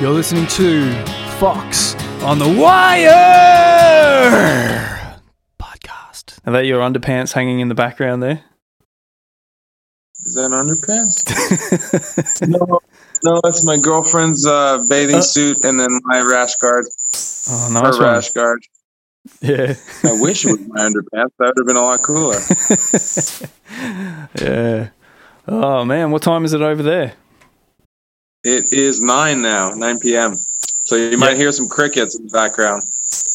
You're listening to Fox on the Wire podcast. Are that your underpants hanging in the background there? Is that underpants? no, no, that's my girlfriend's uh, bathing Uh. suit, and then my rash guard. Oh, Her nice one. rash guard. Yeah. I wish it was my underpants. That would have been a lot cooler. yeah. Oh man, what time is it over there? It is nine now, nine p.m. So you might hear some crickets in the background.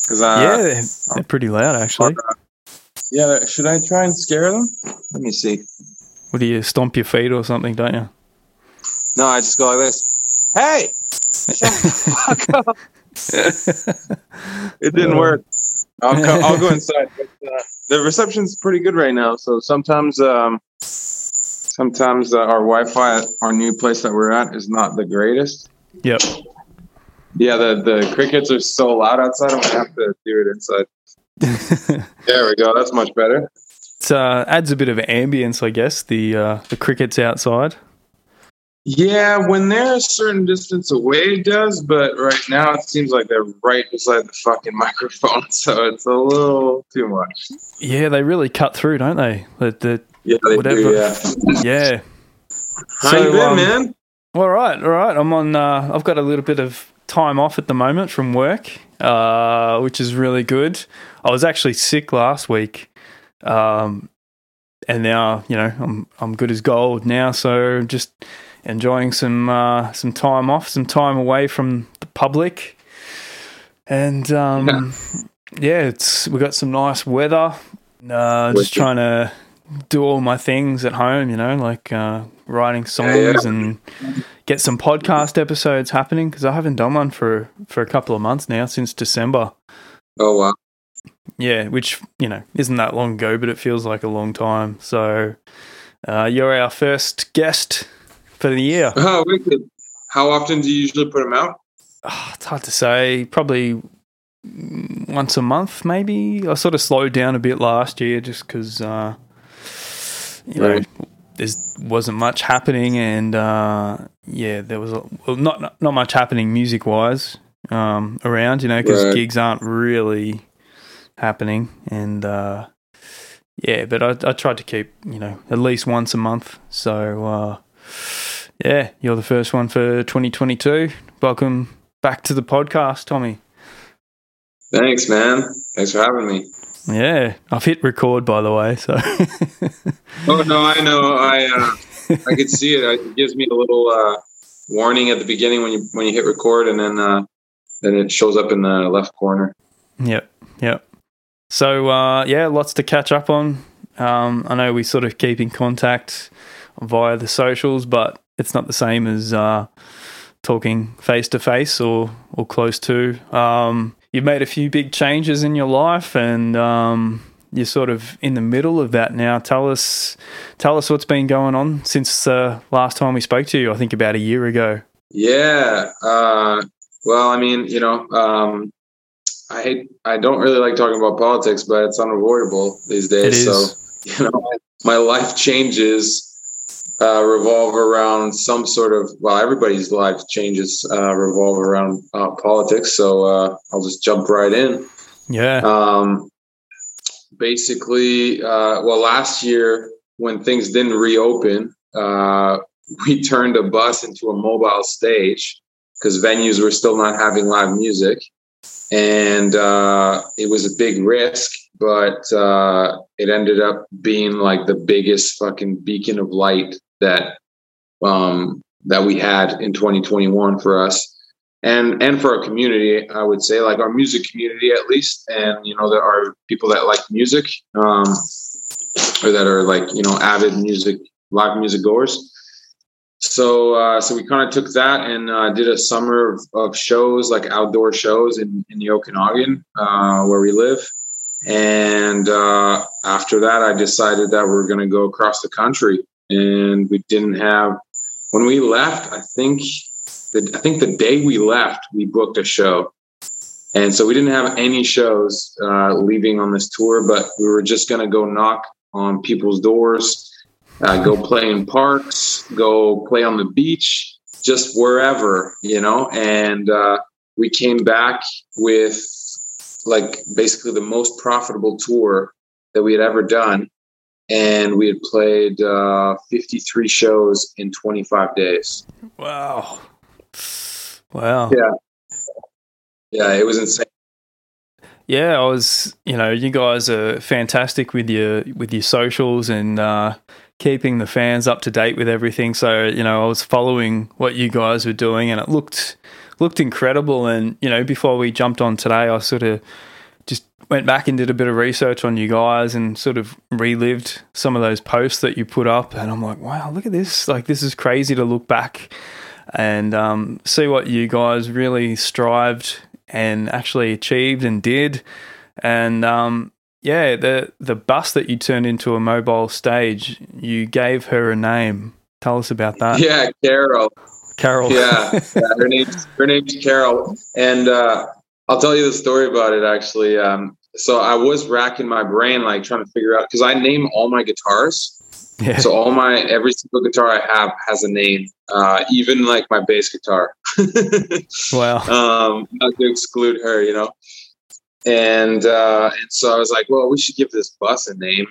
Because uh, yeah, they're, they're pretty loud actually. yeah. Should I try and scare them? Let me see. What do you stomp your feet or something, don't you? No, I just go like this. Hey, fuck up. it didn't work. I'll, co- I'll go inside. But, uh, the reception's pretty good right now. So sometimes, um, sometimes uh, our Wi-Fi at our new place that we're at is not the greatest. Yep. Yeah, the the crickets are so loud outside. I'm gonna have to do it inside. There we go. That's much better. It uh, adds a bit of ambience, I guess. The uh, the crickets outside. Yeah, when they're a certain distance away, it does. But right now, it seems like they're right beside the fucking microphone, so it's a little too much. Yeah, they really cut through, don't they? The, the Yeah, Whatever. do. Yeah. yeah. How So, you been, um, man? All right, all right. I'm on. Uh, I've got a little bit of time off at the moment from work, uh, which is really good. I was actually sick last week, um, and now you know I'm I'm good as gold now. So just enjoying some uh, some time off, some time away from the public, and um, yeah. it's we got some nice weather. Uh, just trying to do all my things at home, you know, like uh, writing songs Yeah, yeah. and get some podcast episodes happening because I haven't done one for for a couple of months now since December. Oh wow. Yeah, which you know isn't that long ago, but it feels like a long time. So uh, you're our first guest for the year. Oh, wicked. How often do you usually put them out? Ah, it's hard to say. Probably once a month, maybe. I sort of slowed down a bit last year just because, uh, you know, there wasn't much happening, and uh, yeah, there was a, well, not not- not much happening music wise um, around. You know, because Right. gigs aren't really happening, and uh, yeah, but I, I tried to keep you know at least once a month. So uh, yeah, you're the first one for 2022. Welcome back to the podcast, Tommy. Thanks, man. Thanks for having me. Yeah, I've hit record by the way, so Oh no, I know. I uh, I could see it. It gives me a little uh, warning at the beginning when you when you hit record, and then uh, then it shows up in the left corner. Yep, yep. So uh, yeah, lots to catch up on. Um, I know we sort of keep in contact via the socials, but it's not the same as uh, talking face to face or or close to. Um, you've made a few big changes in your life, and um, you're sort of in the middle of that now. Tell us, tell us what's been going on since uh, last time we spoke to you. I think about a year ago. Yeah. Uh, well, I mean, you know, um, I hate, I don't really like talking about politics, but it's unavoidable these days. So, you know, my life changes uh, revolve around some sort of, well, everybody's life changes uh, revolve around uh, politics. So uh, I'll just jump right in. Yeah, Um, basically, uh, well, last year when things didn't reopen, uh, we turned a bus into a mobile stage because venues were still not having live music, and uh, it was a big risk, but uh, it ended up being like the biggest fucking beacon of light that um, that we had in 2021 for us and and for our community i would say like our music community at least and you know there are people that like music um or that are like you know avid music live music goers. So uh so we kind of took that and uh did a summer of, of shows like outdoor shows in in the okanagan uh where we live. And uh after that i decided that we are going to go across the country and we didn't have when we left i think the, I think the day we left, we booked a show. And so we didn't have any shows uh, leaving on this tour, but we were just going to go knock on people's doors, uh, go play in parks, go play on the beach, just wherever, you know. And uh, we came back with like basically the most profitable tour that we had ever done. And we had played uh, 53 shows in 25 days. Wow. Wow. Yeah. Yeah, it was insane. Yeah, I was. You know, you guys are fantastic with your with your socials and uh, keeping the fans up to date with everything. So you know, I was following what you guys were doing, and it looked looked incredible. And you know, before we jumped on today, I sort of went back and did a bit of research on you guys and sort of relived some of those posts that you put up. And I'm like, wow, look at this! Like this is crazy to look back and um, see what you guys really strived and actually achieved and did. And um, yeah, the the bus that you turned into a mobile stage, you gave her a name. Tell us about that. Yeah, Carol. Carol. Yeah, yeah her name's her name's Carol, and uh, I'll tell you the story about it. Actually, um, so I was racking my brain, like trying to figure out because I name all my guitars. Yeah. So all my every single guitar I have has a name, uh, even like my bass guitar. wow. Um, not to exclude her, you know. And uh, and so I was like, well, we should give this bus a name.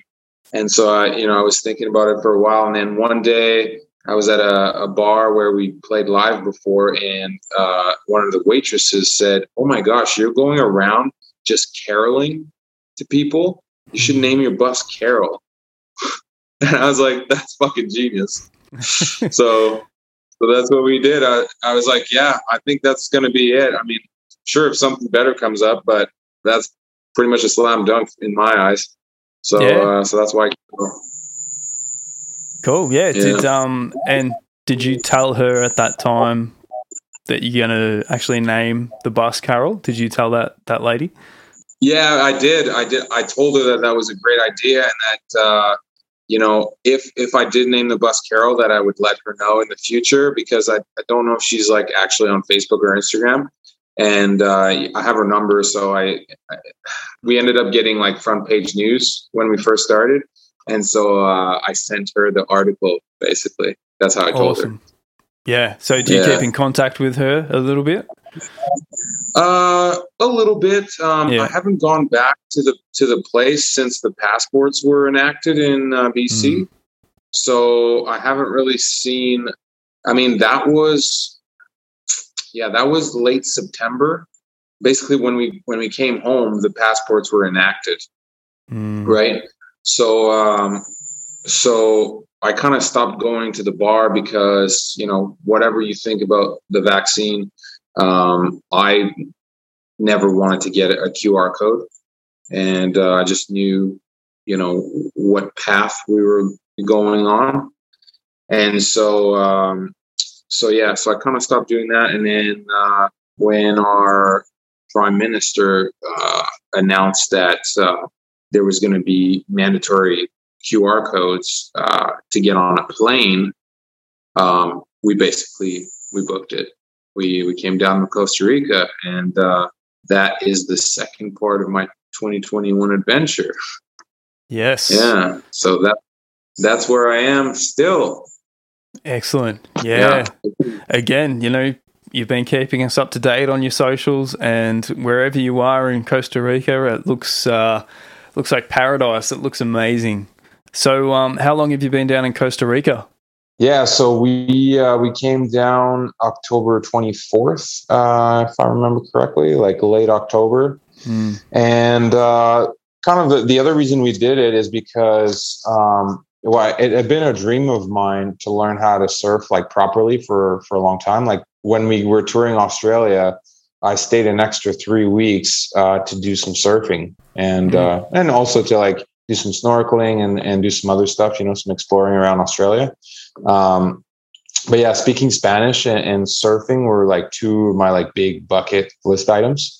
And so I, you know, I was thinking about it for a while, and then one day I was at a, a bar where we played live before, and uh, one of the waitresses said, "Oh my gosh, you're going around just caroling to people. You should mm-hmm. name your bus Carol." And I was like, that's fucking genius. so, so that's what we did. I, I was like, yeah, I think that's going to be it. I mean, sure, if something better comes up, but that's pretty much a slam dunk in my eyes. So, yeah. uh, so that's why. Cool. Yeah. yeah. Did um and did you tell her at that time that you're gonna actually name the bus Carol? Did you tell that that lady? Yeah, I did. I did. I told her that that was a great idea and that uh, you know, if if I did name the bus Carol, that I would let her know in the future because I, I don't know if she's like actually on Facebook or Instagram. And uh, I have her number, so I, I, we ended up getting like front page news when we first started, and so uh, I sent her the article. Basically, that's how I told awesome. her. Yeah. So do you yeah. keep in contact with her a little bit? Uh, a little bit. Um, yeah. I haven't gone back to the to the place since the passports were enacted in uh, BC, mm. so I haven't really seen. I mean, that was yeah, that was late September. Basically, when we when we came home, the passports were enacted, mm. right? So, um, so I kind of stopped going to the bar because you know whatever you think about the vaccine, um, I never wanted to get a QR code, and uh, I just knew you know what path we were going on, and so um, so yeah, so I kind of stopped doing that, and then uh, when our prime minister uh, announced that uh, there was going to be mandatory QR codes uh, to get on a plane, um, we basically we booked it. We we came down to Costa Rica, and uh, that is the second part of my 2021 adventure. Yes. Yeah. So that that's where I am still. Excellent. Yeah. yeah. Again, you know, you've been keeping us up to date on your socials, and wherever you are in Costa Rica, it looks uh, looks like paradise. It looks amazing. So, um, how long have you been down in Costa Rica? Yeah, so we uh, we came down October twenty fourth, uh, if I remember correctly, like late October, mm. and uh, kind of the, the other reason we did it is because um, well, it had been a dream of mine to learn how to surf like properly for for a long time. Like when we were touring Australia, I stayed an extra three weeks uh, to do some surfing and mm. and also to like do some snorkeling and, and do some other stuff, you know, some exploring around Australia. Um, but yeah, speaking Spanish and, and, surfing were like two of my like big bucket list items.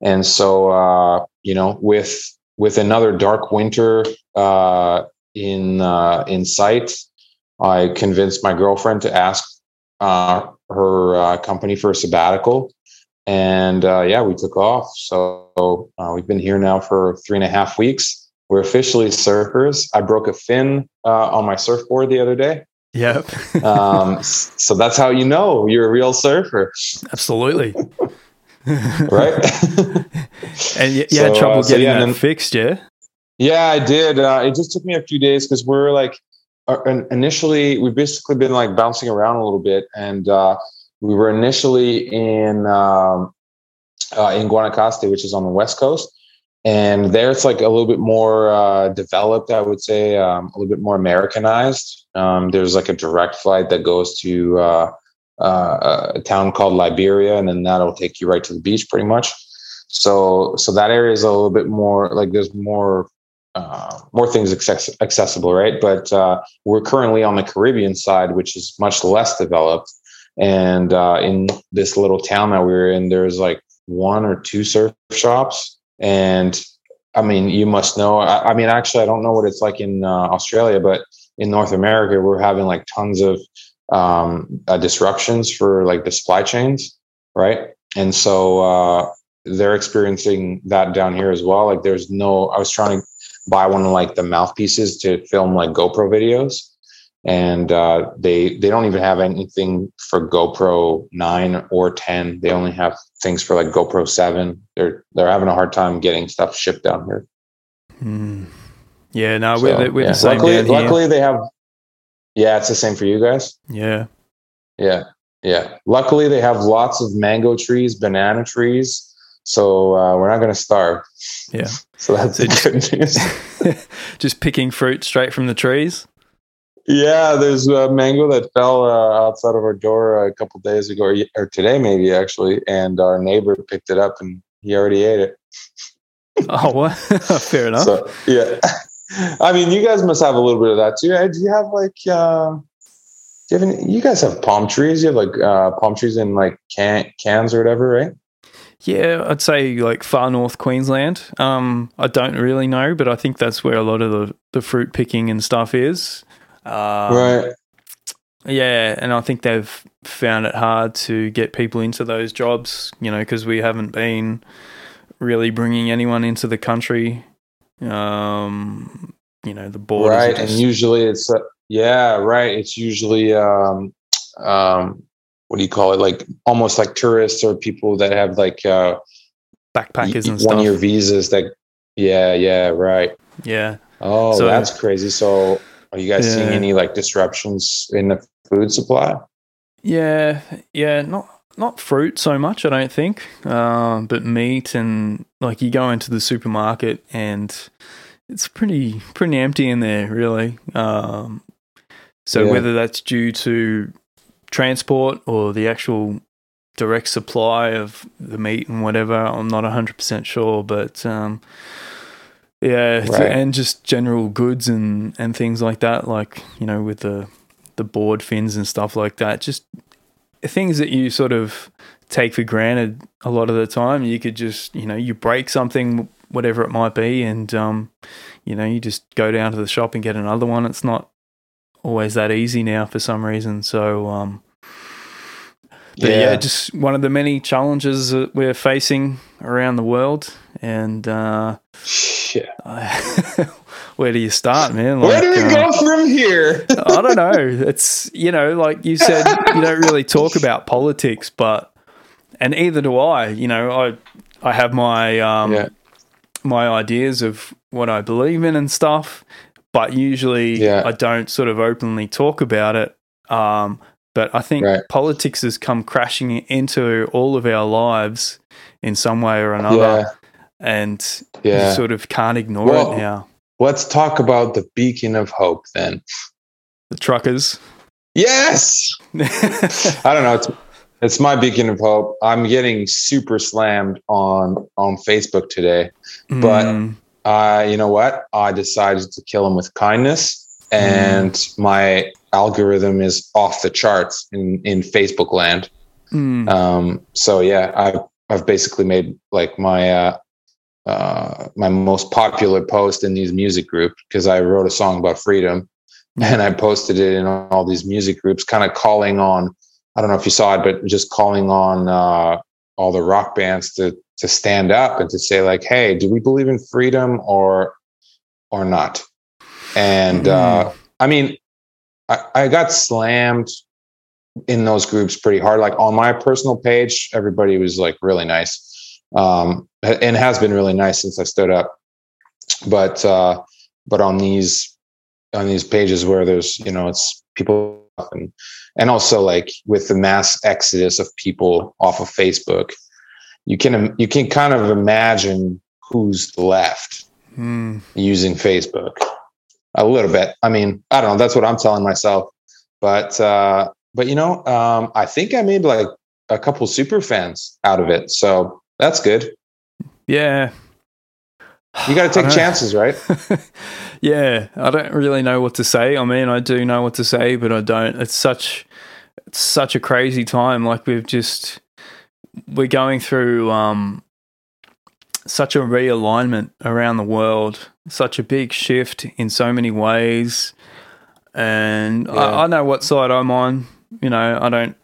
And so, uh, you know, with, with another dark winter, uh, in, uh, in sight, I convinced my girlfriend to ask, uh, her, uh, company for a sabbatical and uh, yeah, we took off. So uh, we've been here now for three and a half weeks. We're officially surfers. I broke a fin uh, on my surfboard the other day. Yep. um, so that's how you know you're a real surfer. Absolutely. right. and you, you so, had trouble uh, so getting yeah, that then, fixed, yeah? Yeah, I did. Uh, it just took me a few days because we're like, uh, initially, we've basically been like bouncing around a little bit, and uh, we were initially in um, uh, in Guanacaste, which is on the west coast, and there it's like a little bit more uh, developed, I would say, um, a little bit more Americanized. Um, there's like a direct flight that goes to uh, uh, a town called Liberia, and then that'll take you right to the beach, pretty much. So, so that area is a little bit more like there's more uh, more things access- accessible, right? But uh, we're currently on the Caribbean side, which is much less developed. And uh, in this little town that we are in, there's like one or two surf shops. And I mean, you must know. I, I mean, actually, I don't know what it's like in uh, Australia, but in North America, we're having like tons of um, uh, disruptions for like the supply chains, right? And so uh, they're experiencing that down here as well. Like, there's no. I was trying to buy one of like the mouthpieces to film like GoPro videos, and uh, they they don't even have anything for GoPro nine or ten. They only have things for like GoPro seven. They're they're having a hard time getting stuff shipped down here. Hmm. Yeah, no, so, we're, the, we're yeah. the same luckily. Luckily, they have. Yeah, it's the same for you guys. Yeah, yeah, yeah. Luckily, they have lots of mango trees, banana trees, so uh, we're not going to starve. Yeah. So that's so good news. just picking fruit straight from the trees. Yeah, there's a mango that fell uh, outside of our door a couple days ago, or, or, today maybe actually, and our neighbor picked it up and he already ate it. oh, what? Fair enough. So, yeah, I mean, you guys must have a little bit of that too. Do you have like? Uh, do you, have any, you guys have palm trees? You have like uh, palm trees in like can, cans or whatever, right? Yeah, I'd say like far north Queensland. Um, I don't really know, but I think that's where a lot of the, the fruit picking and stuff is. Um, right. Yeah, and I think they've found it hard to get people into those jobs, you know, because we haven't been really bringing anyone into the country. Um, you know, the borders. Right, just- and usually it's uh, yeah, right. It's usually um, um, what do you call it? Like almost like tourists or people that have like uh, backpackers and one year visas. That yeah, yeah, right. Yeah. Oh, so, that's crazy. So, are you guys yeah. seeing any like disruptions in the food supply? Yeah, yeah, not not fruit so much, I don't think, uh, but meat and like you go into the supermarket and it's pretty pretty empty in there, really. Um, so yeah. whether that's due to transport or the actual direct supply of the meat and whatever. I'm not 100% sure, but um, yeah, right. and just general goods and, and things like that, like, you know, with the, the board fins and stuff like that, just things that you sort of take for granted a lot of the time. You could just, you know, you break something, whatever it might be, and, um, you know, you just go down to the shop and get another one. It's not always that easy now for some reason. So, um, yeah. yeah. just one of the many challenges that we're facing around the world. And uh, yeah. where do you start, man? Like, where do we uh, go from here? I don't know. It's you know, like you said, you don't really talk about politics, but and either do I. You know, I I have my um, yeah. my ideas of what I believe in and stuff but usually yeah. I don't sort of openly talk about it. Um, but I think right. politics has come crashing into all of our lives in some way or another. Yeah. And yeah. you sort of can't ignore well, it now. Let's talk about the beacon of hope then. The truckers. Yes. I don't know. It's it's my beacon of hope. I'm getting super slammed on on Facebook today, but mm uh, you know what? I decided to kill him with kindness, and mm. my algorithm is off the charts in in Facebook land. Mm. Um, so yeah, I've I've basically made like my uh, uh, my most popular post in these music groups because I wrote a song about freedom, mm. and I posted it in all these music groups, kind of calling on. I don't know if you saw it, but just calling on uh, all the rock bands to to stand up and to say like hey do we believe in freedom or or not and uh, i mean I, I got slammed in those groups pretty hard. Like on my personal page, everybody was like really nice, um, and has been really nice since I stood up. But uh, but on these on these pages where there's you know it's people and and also like with the mass exodus of people off of Facebook, you can you can kind of imagine who's left mm. using Facebook a little bit. I mean, I don't know. That's what I'm telling myself. But uh, but you know, um, I think I made like a couple super fans out of it, so that's good. Yeah, you got to take chances, right? yeah, I don't really know what to say. I mean, I do know what to say, but I don't. It's such it's such a crazy time. Like we've just we're going through um, such a realignment around the world, such a big shift in so many ways. And yeah. I, I know what side I'm on. You know, I don't.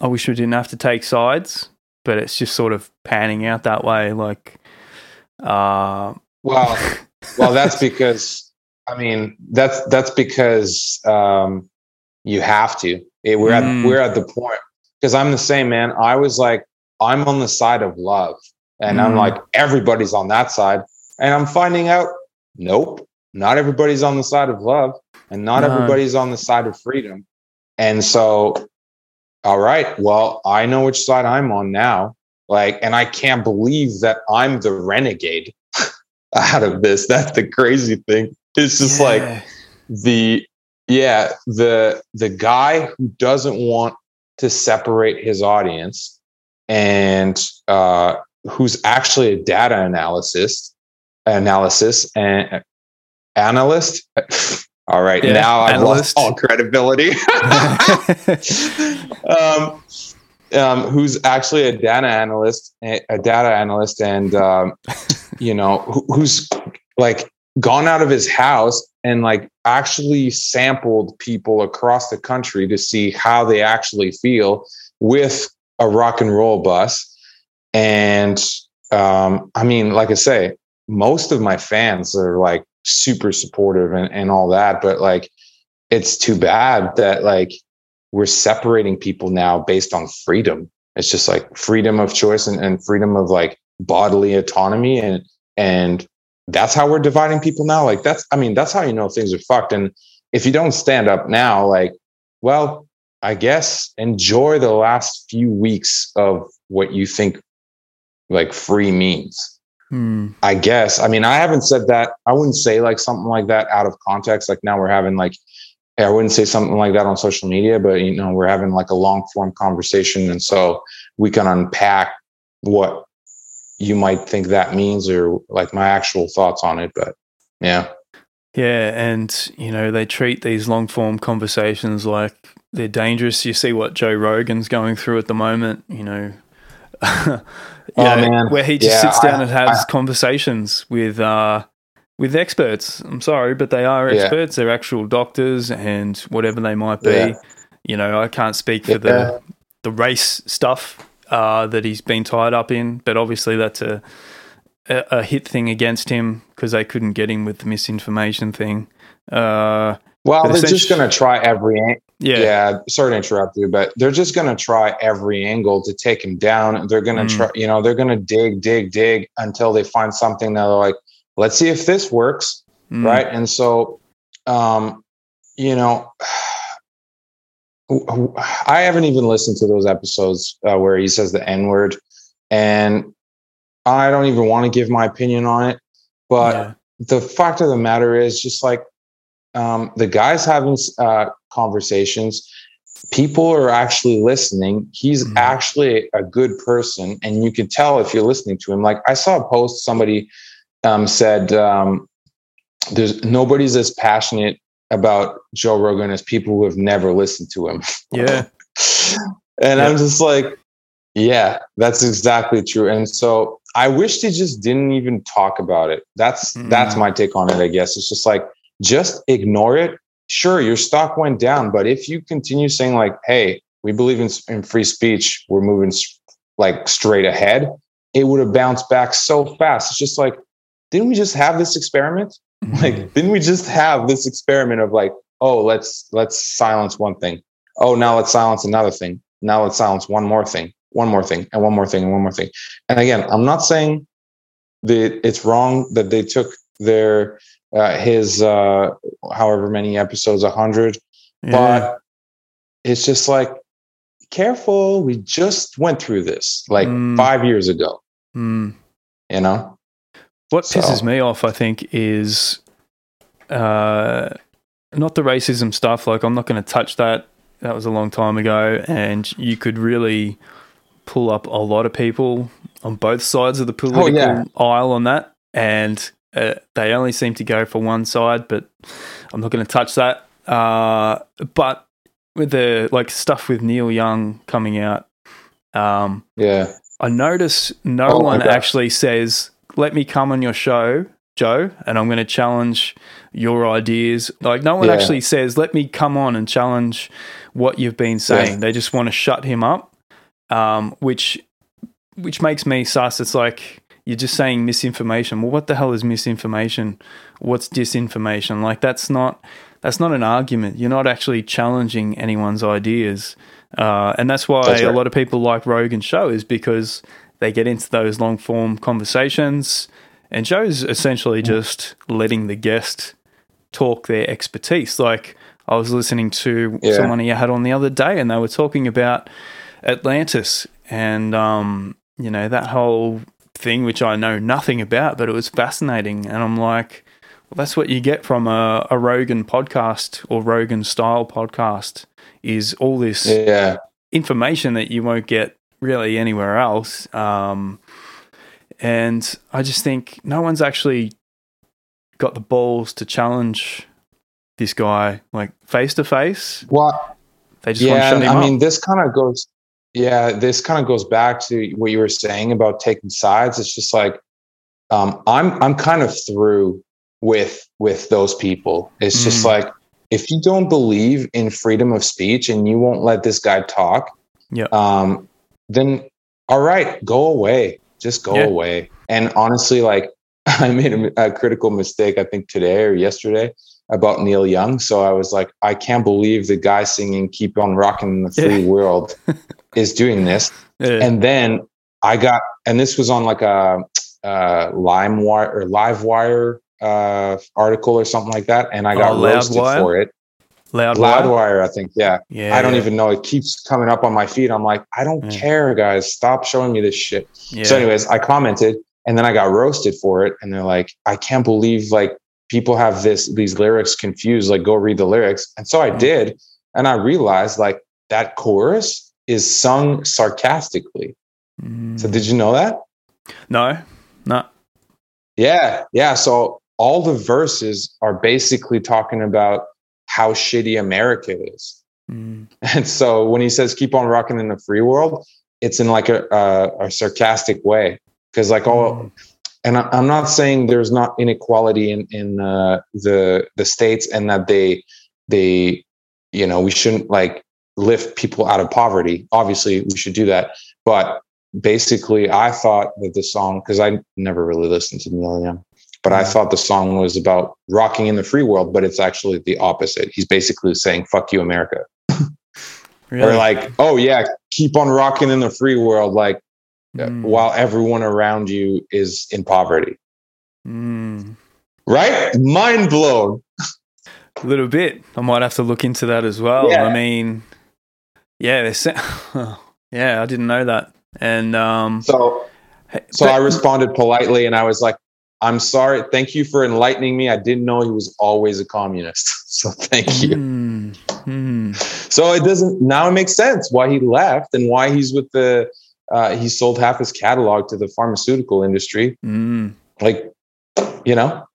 I wish we didn't have to take sides, but it's just sort of panning out that way. Like, uh, well, well, that's because I mean that's that's because um, you have to. It, we're mm. at we're at the point because I'm the same man. I was like, I'm on the side of love, and mm. I'm like, everybody's on that side, and I'm finding out, nope, not everybody's on the side of love, and not no. everybody's on the side of freedom, and so, all right, well, I know which side I'm on now, like, and I can't believe that I'm the renegade out of this. That's the crazy thing. It's just yeah. like the yeah, the the guy who doesn't want to separate his audience and uh, who's actually a data analysis analysis and analyst. All right, yeah, now I've analyst. lost all credibility. um, um, who's actually a data analyst, a data analyst, and um, you know, who, who's like gone out of his house and like actually sampled people across the country to see how they actually feel with a rock and roll bus. And um, I mean, like I say, most of my fans are like super supportive and, and all that, but like it's too bad that like we're separating people now based on freedom. It's just like freedom of choice and, and freedom of like bodily autonomy and and that's how we're dividing people now. Like that's I mean, that's how you know things are fucked. And if you don't stand up now, like, well, I guess enjoy the last few weeks of what you think like free means. I guess. I mean, I haven't said that. I wouldn't say like something like that out of context. Like now we're having like I wouldn't say something like that on social media, but you know, we're having like a long form conversation. And so we can unpack what you might think that means or like my actual thoughts on it. But yeah. Yeah. And, you know, they treat these long form conversations like they're dangerous. You see what Joe Rogan's going through at the moment, you know. oh, man. Where he just yeah, sits down I, and has I, conversations with uh, with experts. I'm sorry, but they are experts. Yeah. They're actual doctors and whatever they might be. Yeah. You know, I can't speak for yeah. the the race stuff uh, that he's been tied up in, but obviously that's a a, a hit thing against him because they couldn't get him with the misinformation thing. Uh, well, they're just going to try every. Yeah. yeah. Sorry to interrupt you, but they're just going to try every angle to take him down. They're going to mm. try. You know, they're going to dig, dig, dig until they find something that they're like, let's see if this works mm. right and so um you know i haven't even listened to those episodes uh, where he says the n word and i don't even want to give my opinion on it but yeah. the fact of the matter is just like um, the guys having uh, conversations people are actually listening he's mm. actually a good person and you can tell if you're listening to him like i saw a post somebody um, said um, there's nobody's as passionate about Joe Rogan as people who have never listened to him. Yeah. and yeah. I'm just like, yeah, that's exactly true. And so I wish they just didn't even talk about it. That's mm that's my take on it, I guess. It's just like just ignore it. Sure, your stock went down, but if you continue saying like, "Hey, we believe in, in free speech, we're moving like straight ahead," it would have bounced back so fast. It's just like didn't we just have this experiment? Mm-hmm. Like, didn't we just have this experiment of like, oh, let's let's silence one thing. Oh, now let's silence another thing. Now let's silence one more thing, one more thing, and one more thing, and one more thing. And again, I'm not saying that it's wrong that they took their uh, his uh, however many episodes, a hundred, yeah. but it's just like careful. We just went through this like mm. five years ago. Mm. You know, what so. pisses me off, I think, is uh, not the racism stuff. Like, I'm not going to touch that. That was a long time ago, and you could really pull up a lot of people on both sides of the political oh, yeah. aisle on that, and uh, they only seem to go for one side. But I'm not going to touch that. Uh, but with the like stuff with Neil Young coming out, um, yeah, I notice no oh, one actually says, "Let me come on your show." Joe, and I'm going to challenge your ideas. Like, no one yeah. actually says, let me come on and challenge what you've been saying. Yeah. They just want to shut him up, um, which which makes me sus. It's like you're just saying misinformation. Well, what the hell is misinformation? What's disinformation? Like that's not that's not an argument. You're not actually challenging anyone's ideas, uh, and that's why that's right. a lot of people like Rogan's show is because they get into those long form conversations, and Joe's essentially mm. just letting the guest talk their expertise. Like I was listening to yeah. someone he had on the other day, and they were talking about Atlantis and um, you know that whole thing which I know nothing about, but it was fascinating. And I'm like, well, that's what you get from a, a Rogan podcast or Rogan style podcast is all this yeah. information that you won't get really anywhere else. Um, and I just think no one's actually got the balls to challenge this guy like face to face. What? They just yeah, want to shut him I up. mean, this kind of goes yeah, this kind of goes back to what you were saying about taking sides. It's just like um, I'm I'm kind of through with with those people. It's mm. just like if you don't believe in freedom of speech and you won't let this guy talk, yeah, um, then all right, go away. Just go yeah. away. And honestly, like I made a, a critical mistake, I think today or yesterday about Neil Young. So I was like, I can't believe the guy singing "Keep on Rocking the Free yeah. World" is doing this. Yeah. And then I got, and this was on like a, a LimeWire or LiveWire uh, article or something like that, and I got oh, roasted wire? for it. Loud Loudwire, I think. Yeah. Yeah. I don't even know. It keeps coming up on my feed. I'm like, I don't yeah. care, guys. Stop showing me this shit. Yeah. So, anyways, I commented and then I got roasted for it. And they're like, I can't believe like people have this these lyrics confused like go read the lyrics and so i mm. did and i realized like that chorus is sung sarcastically mm. so did you know that no not yeah yeah so all the verses are basically talking about how shitty america is mm. and so when he says keep on rocking in the free world it's in like a, a, a sarcastic way because like all mm and I, am not saying there's not inequality in in uh, the the states and that they they you know we shouldn't like lift people out of poverty. Obviously, we should do that, but basically, I thought that the song because I never really listened to Neil Young, but I mm. thought the song was about rocking in the free world, but it's actually the opposite. He's basically saying "fuck you, America." Really? or like, oh yeah, keep on rocking in the free world. Like mm. while everyone around you is in poverty. Mm. Right? Mind blown. A little bit. I might have to look into that as well. Yeah. I mean, yeah, yeah, I didn't know that. And um, so, so but, I responded politely, and I was like, "I'm sorry. Thank you for enlightening me. I didn't know he was always a communist. So thank you." Mm, mm. So it doesn't now it makes sense why he left and why he's with the uh, he sold half his catalog to the pharmaceutical industry. Mm. Like, you know.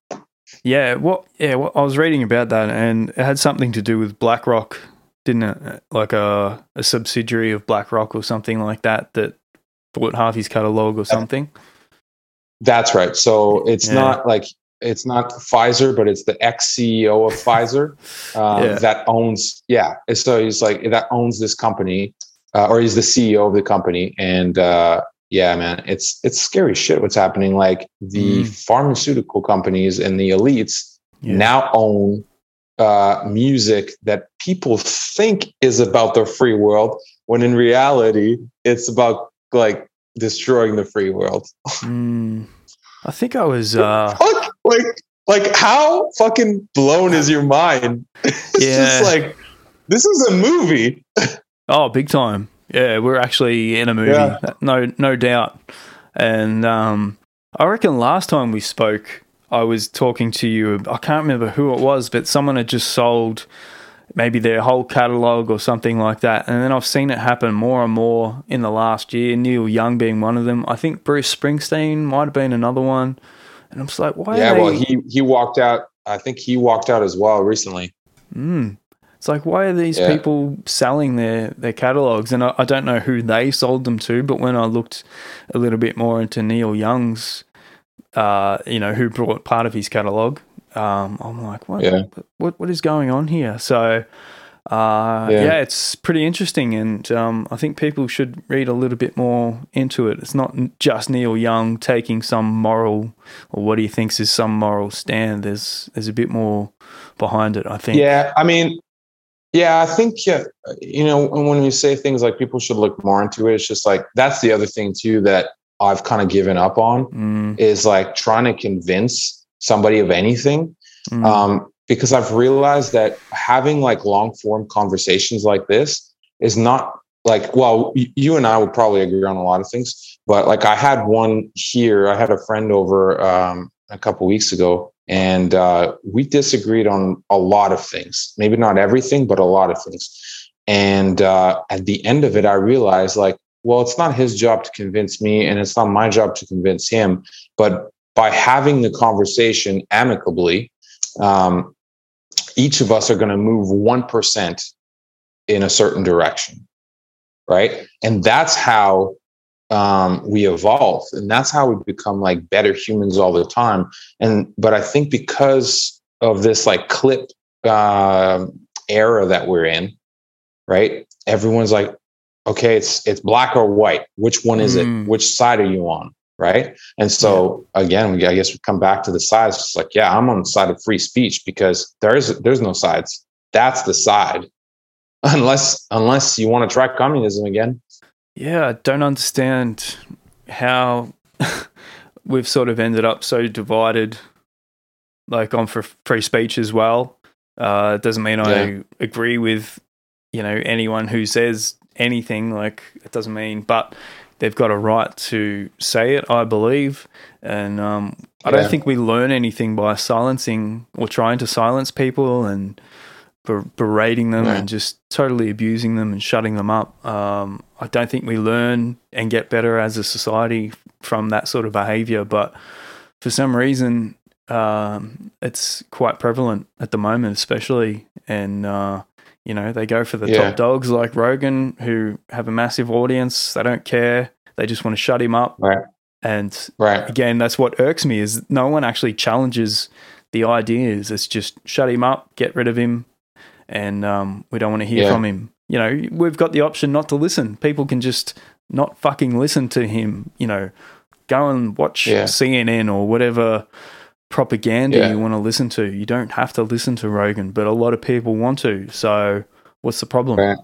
Yeah, well, yeah, well, I was reading about that, and it had something to do with BlackRock, didn't it? Like a a subsidiary of BlackRock or something like that that bought half his catalog or something. That's right. So it's yeah. not like it's not Pfizer, but it's the ex CEO of Pfizer um, yeah. that owns. Yeah, so he's like that owns this company, uh, or he's the CEO of the company. And uh, yeah, man, it's it's scary shit what's happening. Like the mm. pharmaceutical companies and the elites yeah. now own uh, music that people think is about the free world, when in reality, it's about like destroying the free world. Mm, I think I was. Uh, Fuck, like, like how fucking blown is your mind? It's Yeah. just like this is a movie. Oh, big time. Yeah, we're actually in a movie. Yeah. No no doubt. And um I reckon last time we spoke I was talking to you I can't remember who it was, but someone had just sold maybe their whole catalog or something like that. And then I've seen it happen more and more in the last year, Neil Young being one of them. I think Bruce Springsteen might have been another one. And I'm just like, why yeah, they well, he he walked out. I think he walked out as well recently. Mm. It's like, why are these Yeah. people selling their, their catalogs? And I, I don't know who they sold them to, but when I looked a little bit more into Neil Young's, uh, you know, who brought part of his catalog, um, I'm like, what, Yeah. what, what is going on here? So, uh, Yeah. yeah. it's pretty interesting, and um, I think people should read a little bit more into it. It's not just Neil Young taking some moral or what he thinks is some moral stand. There's there's a bit more behind it. I think. Yeah, I mean, yeah, I think uh, you know when we say things like people should look more into it, it's just like that's the other thing too that I've kind of given up on Mm, is like trying to convince somebody of anything. mm. um, because I've realized that having like long form conversations like this is not like well, you and I would probably agree on a lot of things, but like I had one here. I had a friend over um, a couple weeks ago, and uh, we disagreed on a lot of things. Maybe not everything, but a lot of things. And uh, at the end of it, I realized like, well, it's not his job to convince me, and it's not my job to convince him. But by having the conversation amicably, um, each of us are going to move 1% in a certain direction right and that's how um, we evolve. And that's how we become like better humans all the time. And but i think because of this like clip uh, era that we're in right? Everyone's like okay it's it's black or white. Which one is Mm. it which side are you on? Right? And so again we, i guess we come back to the sides. It's like yeah i'm on the side of free speech because there's there's no sides. That's the side. Unless unless you want to try communism again Yeah, I don't understand how we've sort of ended up so divided, like on for free speech as well. Uh, it doesn't mean Yeah. I agree with, you know, anyone who says anything. Like it doesn't mean, but they've got a right to say it. I believe, and um, I Yeah. don't think we learn anything by silencing or trying to silence people and berating them Yeah. and just totally abusing them and shutting them up. Um, I don't think we learn and get better as a society from that sort of behavior. But for some reason, um, it's quite prevalent at the moment, especially. And, uh, you know, they go for the Yeah. top dogs like Rogan, who have a massive audience. They don't care. They just want to shut him up. Right. And right again, that's what irks me is no one actually challenges the ideas. It's just shut him up, get rid of him, and um, we don't want to hear Yeah. from him. You know, we've got the option not to listen. People can just not fucking listen to him. You know, go and watch Yeah. CNN or whatever propaganda Yeah. you want to listen to. You don't have to listen to Rogan, but a lot of people want to. So, what's the problem? Right.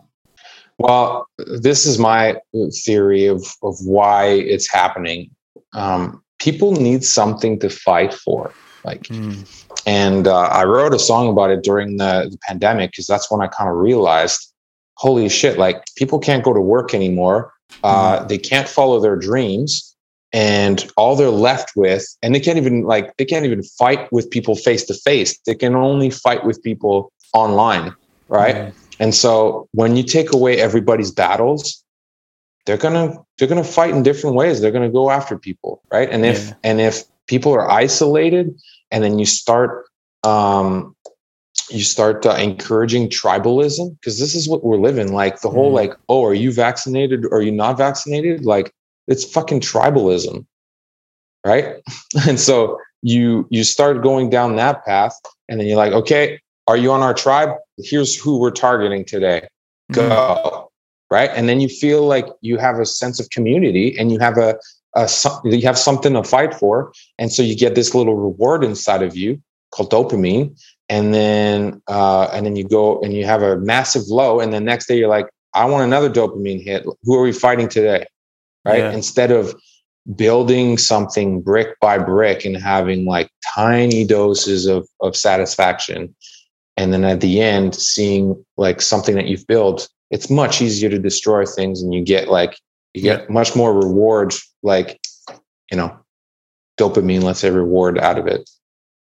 Well, this is my theory of of why it's happening. Um, people need something to fight for, like, Mm, and uh, I wrote a song about it during the, the pandemic because that's when I kind of realized, holy shit, like people can't go to work anymore. Uh, They can't follow their dreams, and all they're left with, and they can't even like they can't even fight with people face to face. They can only fight with people online, right? mm, And so when you take away everybody's battles, they're gonna they're gonna fight in different ways. They're gonna go after people, right? And if Yeah. and if people are isolated, and then you start um, you start uh, encouraging tribalism because this is what we're living like the whole Mhm. like oh are you vaccinated or are you not vaccinated? Like it's fucking tribalism right? And so you you start going down that path and then you're like okay are you on our tribe? Here's who we're targeting today. Mm, go right? And then you feel like you have a sense of community and you have a, some- you have something to fight for and so you get this little reward inside of you called dopamine, and then uh, and then you go and you have a massive low, and the next day you're like, I want another dopamine hit. Who are we fighting today? Right? Yeah. Instead of building something brick by brick and having like tiny doses of of satisfaction and then at the end seeing like something that you've built it's much easier to destroy things and you get like you get yeah. much more reward like you know dopamine let's say reward out of it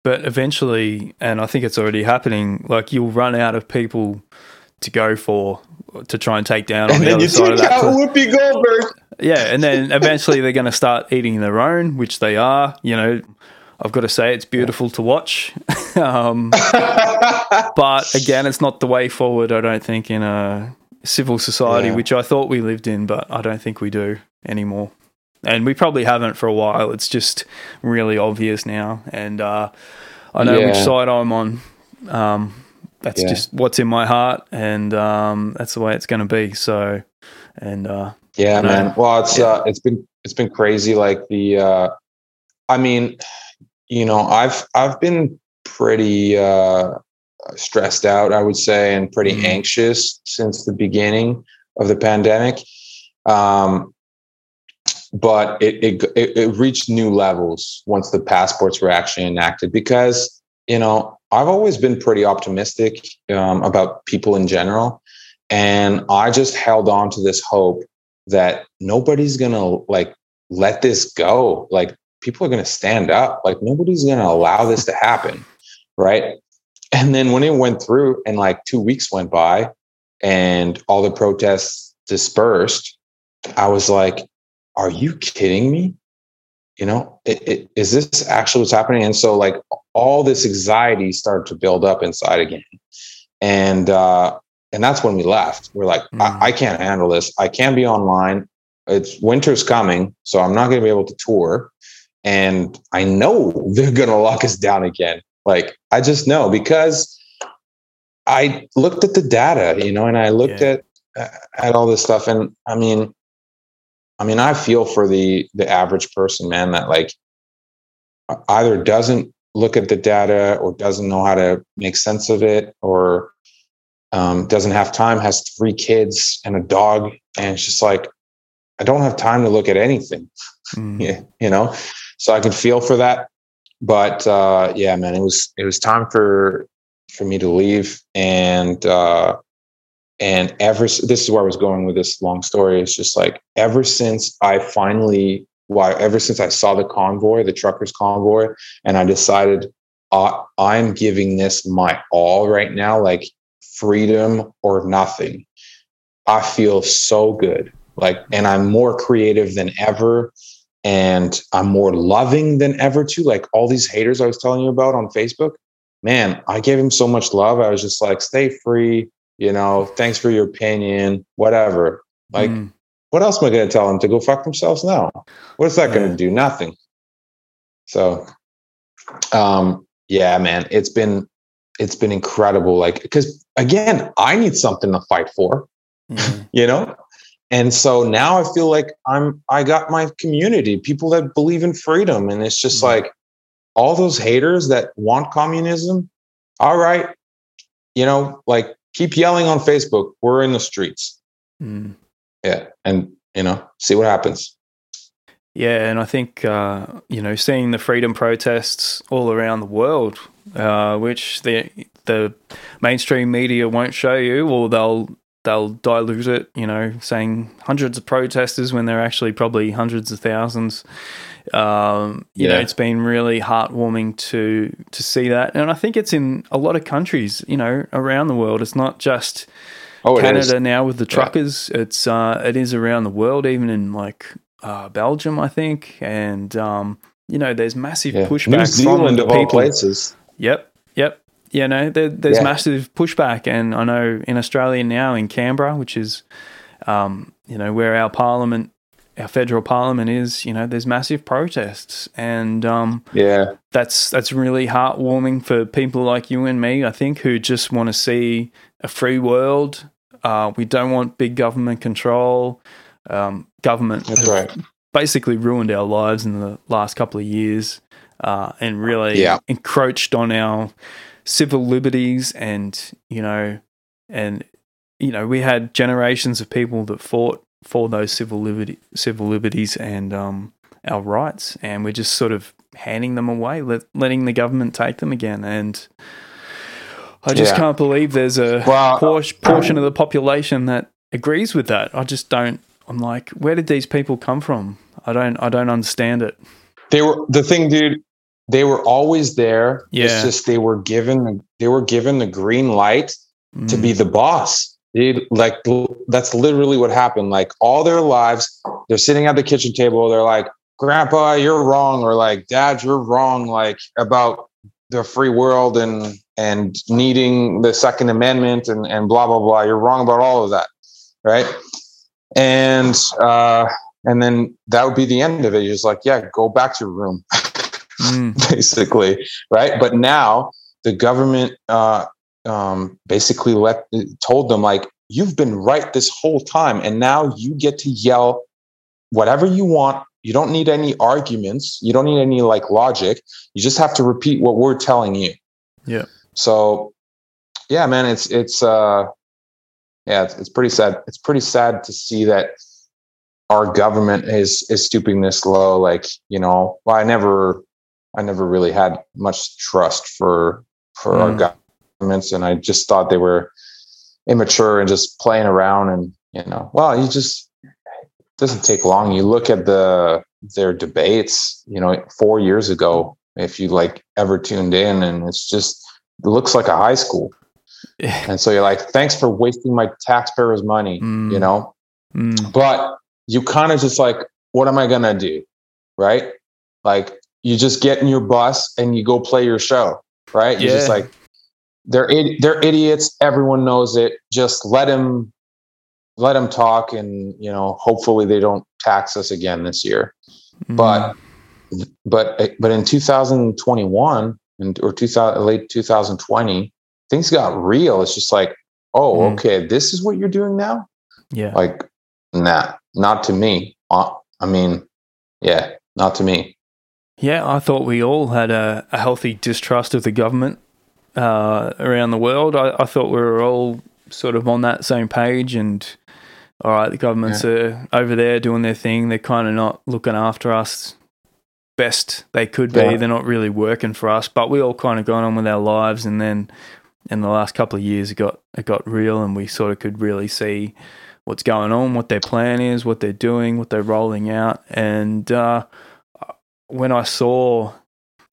but eventually and i think it's already happening like you'll run out of people to go for to try and take down on and the other side of that. Whoopi Goldberg. Yeah, and then eventually they're going to start eating their own, which they are. You know, I've got to say it's beautiful to watch. um, but again, it's not the way forward. I don't think in a civil society, yeah. which I thought we lived in, but I don't think we do anymore. And we probably haven't for a while. It's just really obvious now, and uh, I know yeah. which side I'm on. Um, that's yeah. just what's in my heart, and um, that's the way it's going to be. So, and uh, yeah, man. Well, it's uh, it's been it's been crazy. Like the, uh, I mean, you know, I've I've been pretty uh, stressed out, I would say, and pretty mm-hmm. anxious since the beginning of the pandemic. Um, but it, it it reached new levels once the passports were actually enacted because you know I've always been pretty optimistic um, about people in general. And I just held on to this hope that nobody's going to like let this go. Like people are going to stand up. Like nobody's going to allow this to happen. Right. And then when it went through and like two weeks went by and all the protests dispersed, I was like, are you kidding me? You know, it, it, is this actually what's happening? And so, like, all this anxiety started to build up inside again. And uh, and that's when we left. We're like, mm. I, I can't handle this. I can't be online. It's winter's coming, so I'm not going to be able to tour. And I know they're going to lock us down again. Like I just know because I looked at the data, you know, and I looked yeah. at at all this stuff, and I mean, I mean, I feel for the the average person, man, that like either doesn't look at the data or doesn't know how to make sense of it or um, doesn't have time, has three kids and a dog. And it's just like, I don't have time to look at anything, mm. you know? So I can feel for that. But uh, yeah, man, it was, it was time for, for me to leave. And, uh, and ever, this is where I was going with this long story. It's just like, ever since I finally why ever since I saw the convoy, the truckers convoy, and I decided uh, I'm giving this my all right now, like freedom or nothing. I feel so good. Like, and I'm more creative than ever. And I'm more loving than ever too. Like all these haters I was telling you about on Facebook, man, I gave him so much love. I was just like, stay free, you know, thanks for your opinion, whatever. Like, mm. What else am I going to tell them to go fuck themselves now? What's that yeah. going to do? Nothing. So, um, yeah, man, it's been it's been incredible. Like, because again, I need something to fight for, mm-hmm. you know. And so now I feel like I'm I got my community, people that believe in freedom, and it's just mm-hmm. like all those haters that want communism. All right, you know, like keep yelling on Facebook. We're in the streets. Mm yeah, and you know, see what happens. Yeah, and I think uh, you know, seeing the freedom protests all around the world, uh, which the the mainstream media won't show you, or they'll they'll dilute it. You know, saying hundreds of protesters when they're actually probably hundreds of thousands. Um, you yeah. know, it's been really heartwarming to to see that, and I think it's in a lot of countries. You know, around the world. It's not just oh, Canada now with the truckers. Yeah. It's uh, it is around the world, even in like uh, Belgium, I think, and um, you know, there's massive yeah. pushback New Zealand from of people. all places. Yep, yep. You know, there, there's yeah. massive pushback, and I know in Australia now, in Canberra, which is, um, you know, where our parliament, our federal parliament is, you know, there's massive protests, and um, yeah, that's that's really heartwarming for people like you and me, I think, who just want to see a free world uh, we don't want big government control. Um, government That's right. basically ruined our lives in the last couple of years. uh, and really Yeah. encroached on our civil liberties and you know and you know we had generations of people that fought for those civil liberty civil liberties and um, our rights and we're just sort of handing them away let, letting the government take them again and I just Yeah. can't believe there's a Well, por- portion of the population that agrees with that I just don't I'm like where did these people come from I don't I don't understand it They were the thing, dude. They were always there. Yeah. It's just they were given they were given the green light to Mm. be the boss. They, like that's literally what happened. Like all their lives, they're sitting at the kitchen table. They're like, "Grandpa, you're wrong," or like, "Dad, you're wrong." Like about the free world and and needing the Second Amendment and and blah blah blah. You're wrong about all of that, right? And uh, and then that would be the end of it. You're just like, yeah, go back to your room, Mm. basically, right? But now the government uh, um, basically let told them like, you've been right this whole time, and now you get to yell whatever you want. You don't need any arguments. You don't need any like logic. You just have to repeat what we're telling you. Yeah. So, yeah, man, it's it's uh, yeah, it's, it's pretty sad. It's pretty sad to see that our government is is stooping this low. Like, you know, well, I never, I never really had much trust for for our Mm. governments, and I just thought they were immature and just playing around. And you know, well, you just it doesn't take long. You look at the their debates. You know, four years ago, if you like ever tuned in, and it's just it looks like a high school. Yeah. And so you're like, thanks for wasting my taxpayers' money, Mm. you know? Mm. But you kind of just like, what am I going to do? Right? Like, you just get in your bus and you go play your show, right? You're just like, they're, they're idiots. Everyone knows it. Just let them, let them talk. And, you know, hopefully they don't tax us again this year Mm. but but but in 2021 and or 2000 late 2020 things got real it's just like oh Mm. okay this is what you're doing now yeah, like nah not to me uh, i mean yeah not to me yeah. I thought we all had a, a healthy distrust of the government uh, around the world. I, I thought we were all sort of on that same page. And all right, the governments are over there doing their thing. They're kind of not looking after us best they could be. Yeah. They're not really working for us. But we all kind of gone on with our lives. And then in the last couple of years, it got it got real, and we sort of could really see what's going on, what their plan is, what they're doing, what they're rolling out. And uh, when I saw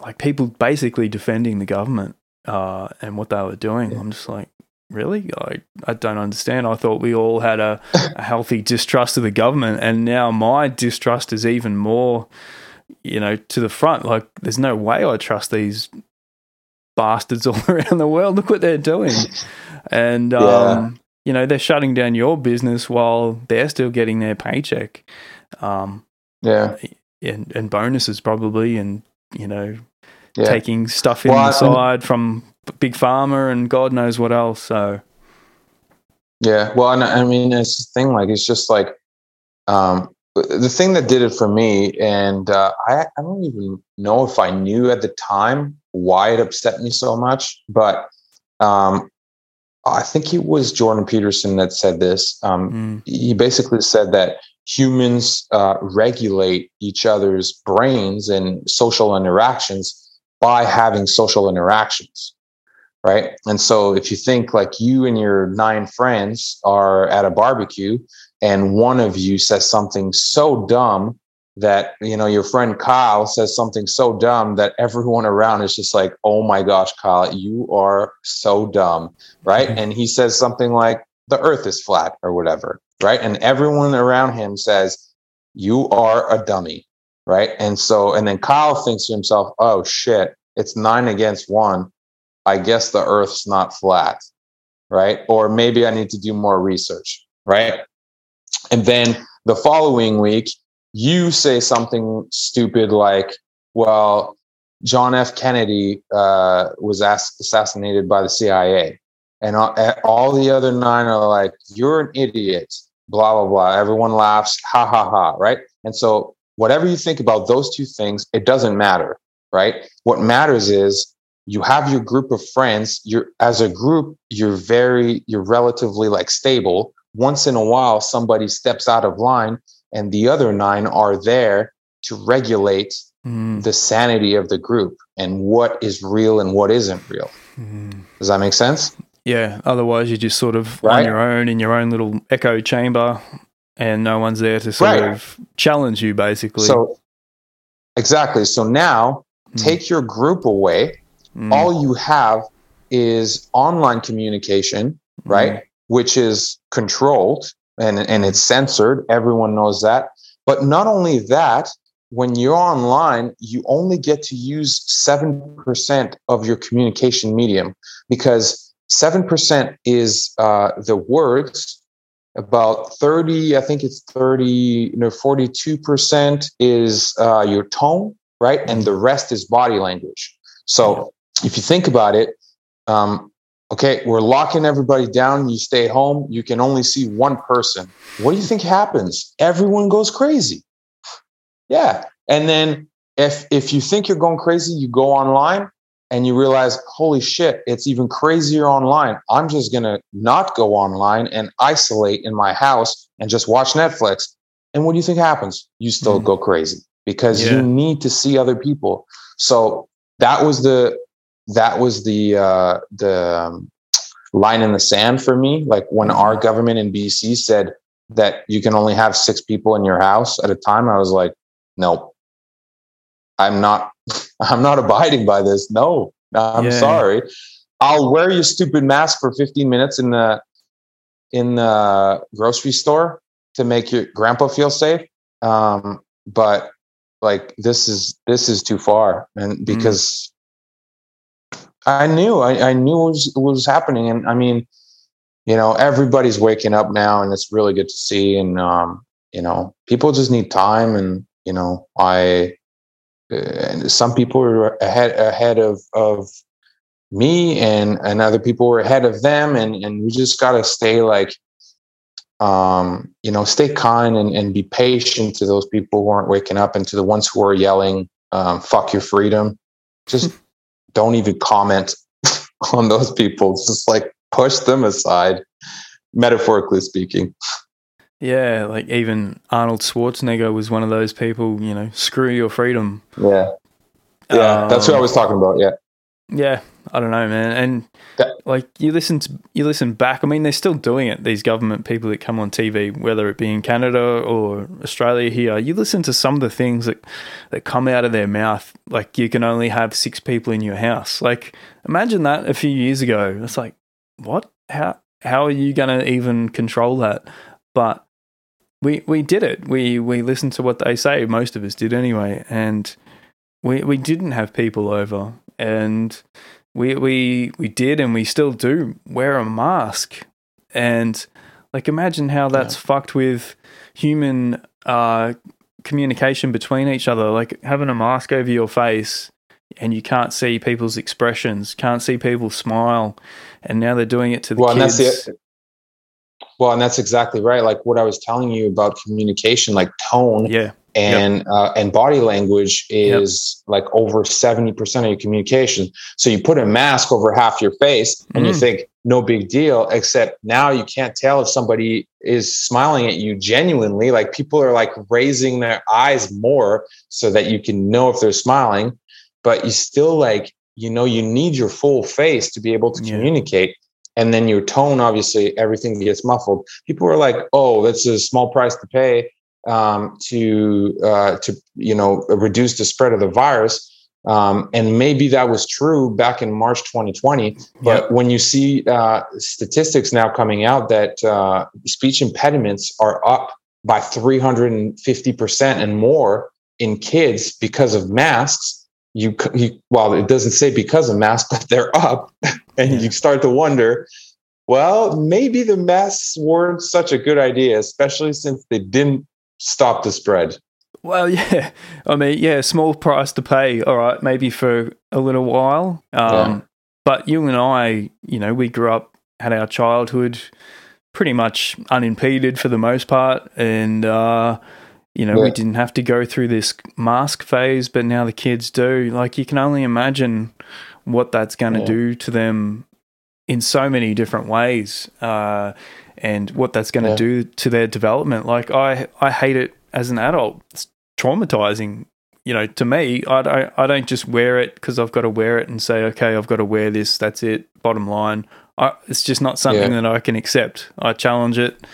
like people basically defending the government uh, and what they were doing, Yeah. I'm just like, really? I, I don't understand. I thought we all had a, a healthy distrust of the government, and now my distrust is even more, you know, to the front. Like, there's no way I trust these bastards all around the world. Look what they're doing, and um, you know, they're shutting down your business while they're still getting their paycheck. Um, yeah and, and bonuses probably, and you know, yeah taking stuff in Well, the side from big pharma and God knows what else. So Yeah, well, and I mean, it's the thing. Like, it's just like um, the thing that did it for me, and uh, I, I don't even know if I knew at the time why it upset me so much, but um, I think it was Jordan Peterson that said this. Um, mm, he basically said that humans uh, regulate each other's brains and social interactions by having social interactions right? And so if you think like you and your nine friends are at a barbecue and one of you says something so dumb that you know your friend Kyle says something so dumb that everyone around is just like oh my gosh Kyle you are so dumb right? Mhm. and he says something like the earth is flat or whatever right? And everyone around him says you are a dummy right? And so and then Kyle thinks to himself oh shit it's 9 against 1 I guess the earth's not flat right? Or maybe I need to do more research right? And then the following week you say something stupid like well John F. Kennedy uh, was ass- assassinated by the CIA and all, all the other nine are like you're an idiot blah blah blah everyone laughs ha ha ha right and so whatever you think about those two things it doesn't matter right? What matters is you have your group of friends. You're as a group, you're very, you're relatively like stable. Once in a while, somebody steps out of line, and the other nine are there to regulate mm. the sanity of the group and what is real and what isn't real. Mm. Does that make sense? Yeah. Otherwise, you're just sort of right? on your own in your own little echo chamber, and no one's there to sort right. of challenge you, basically. So, exactly. So now, mm. take your group away. Mm. All you have is online communication, right? Mm. Which is controlled and and it's censored. Everyone knows that. But not only that, when you're online, you only get to use 7% of your communication medium because 7% is uh, the words. About 30, I think it's 30, you know, 42% is uh, your tone, right? And the rest is body language. So if you think about it, um, okay, we're locking everybody down. You stay home. You can only see one person. What do you think happens? Everyone goes crazy. Yeah. And then if if you think you're going crazy, you go online and you realize, holy shit, it's even crazier online. I'm just going to not go online and isolate in my house and just watch Netflix. And what do you think happens? You still mm. go crazy because yeah. you need to see other people. So that was the that was the uh, the um, line in the sand for me. Like when mm. our government in BC said that you can only have six people in your house at a time, I was like, nope, I'm not I'm not abiding by this. No, I'm yeah. sorry. I'll wear your stupid mask for 15 minutes in the in the grocery store to make your grandpa feel safe. Um, but like this is this is too far, and mm. because mm. I knew I, I knew what was, what was happening, and I mean, you know, everybody's waking up now, and it's really good to see. And um, you know, people just need time, and you know, I and some people were ahead ahead of of me and and other people were ahead of them. And and we just got to stay like um you know stay kind and, and be patient to those people who aren't waking up and to the ones who are yelling um, fuck your freedom. Just don't even comment on those people. Just like push them aside metaphorically speaking yeah, like even Arnold Schwarzenegger was one of those people, you know, screw your freedom. Yeah. Yeah, um, that's what I was talking about. Yeah. Yeah, I don't know, man. And that, like you listen to you listen back. I mean, they're still doing it. These government people that come on TV, whether it be in Canada or Australia here, you listen to some of the things that that come out of their mouth. Like you can only have six people in your house. Like imagine that a few years ago. It's like what? How how are you going to even control that? But we we did it. We we listened to what they say. Most of us did anyway, and we we didn't have people over, and we we we did, and we still do wear a mask, and like imagine how that's yeah. fucked with human uh, communication between each other. Like having a mask over your face, and you can't see people's expressions, can't see people smile, and now they're doing it to the well, kids. Well, and that's exactly right. Like what I was telling you about communication, like tone, yeah, and yep. uh, and body language is yep. like over seventy percent of your communication. So you put a mask over half your face, and mm. you think no big deal. Except now you can't tell if somebody is smiling at you genuinely. Like people are like raising their eyes more so that you can know if they're smiling, but you still like you know you need your full face to be able to yeah. communicate and then your tone obviously everything gets muffled people are like oh that's a small price to pay um, to uh, to you know reduce the spread of the virus um, and maybe that was true back in March 2020. But yep. when you see uh, statistics now coming out that uh, speech impediments are up by 350% and more in kids because of masks, you, you well, it doesn't say because of masks, but they're up. and yeah. you start to wonder well maybe the masks weren't such a good idea especially since they didn't stop the spread well yeah i mean yeah small price to pay all right maybe for a little while um, yeah. but you and i you know we grew up had our childhood pretty much unimpeded for the most part and uh, you know, yeah. we didn't have to go through this mask phase, but now the kids do. Like, you can only imagine what that's going to yeah. do to them in so many different ways, uh, and what that's going to yeah. do to their development. Like, I I hate it as an adult. It's traumatizing. You know, to me, I don't I don't just wear it because I've got to wear it and say, okay, I've got to wear this. That's it. Bottom line, I, it's just not something that I can accept. I challenge it.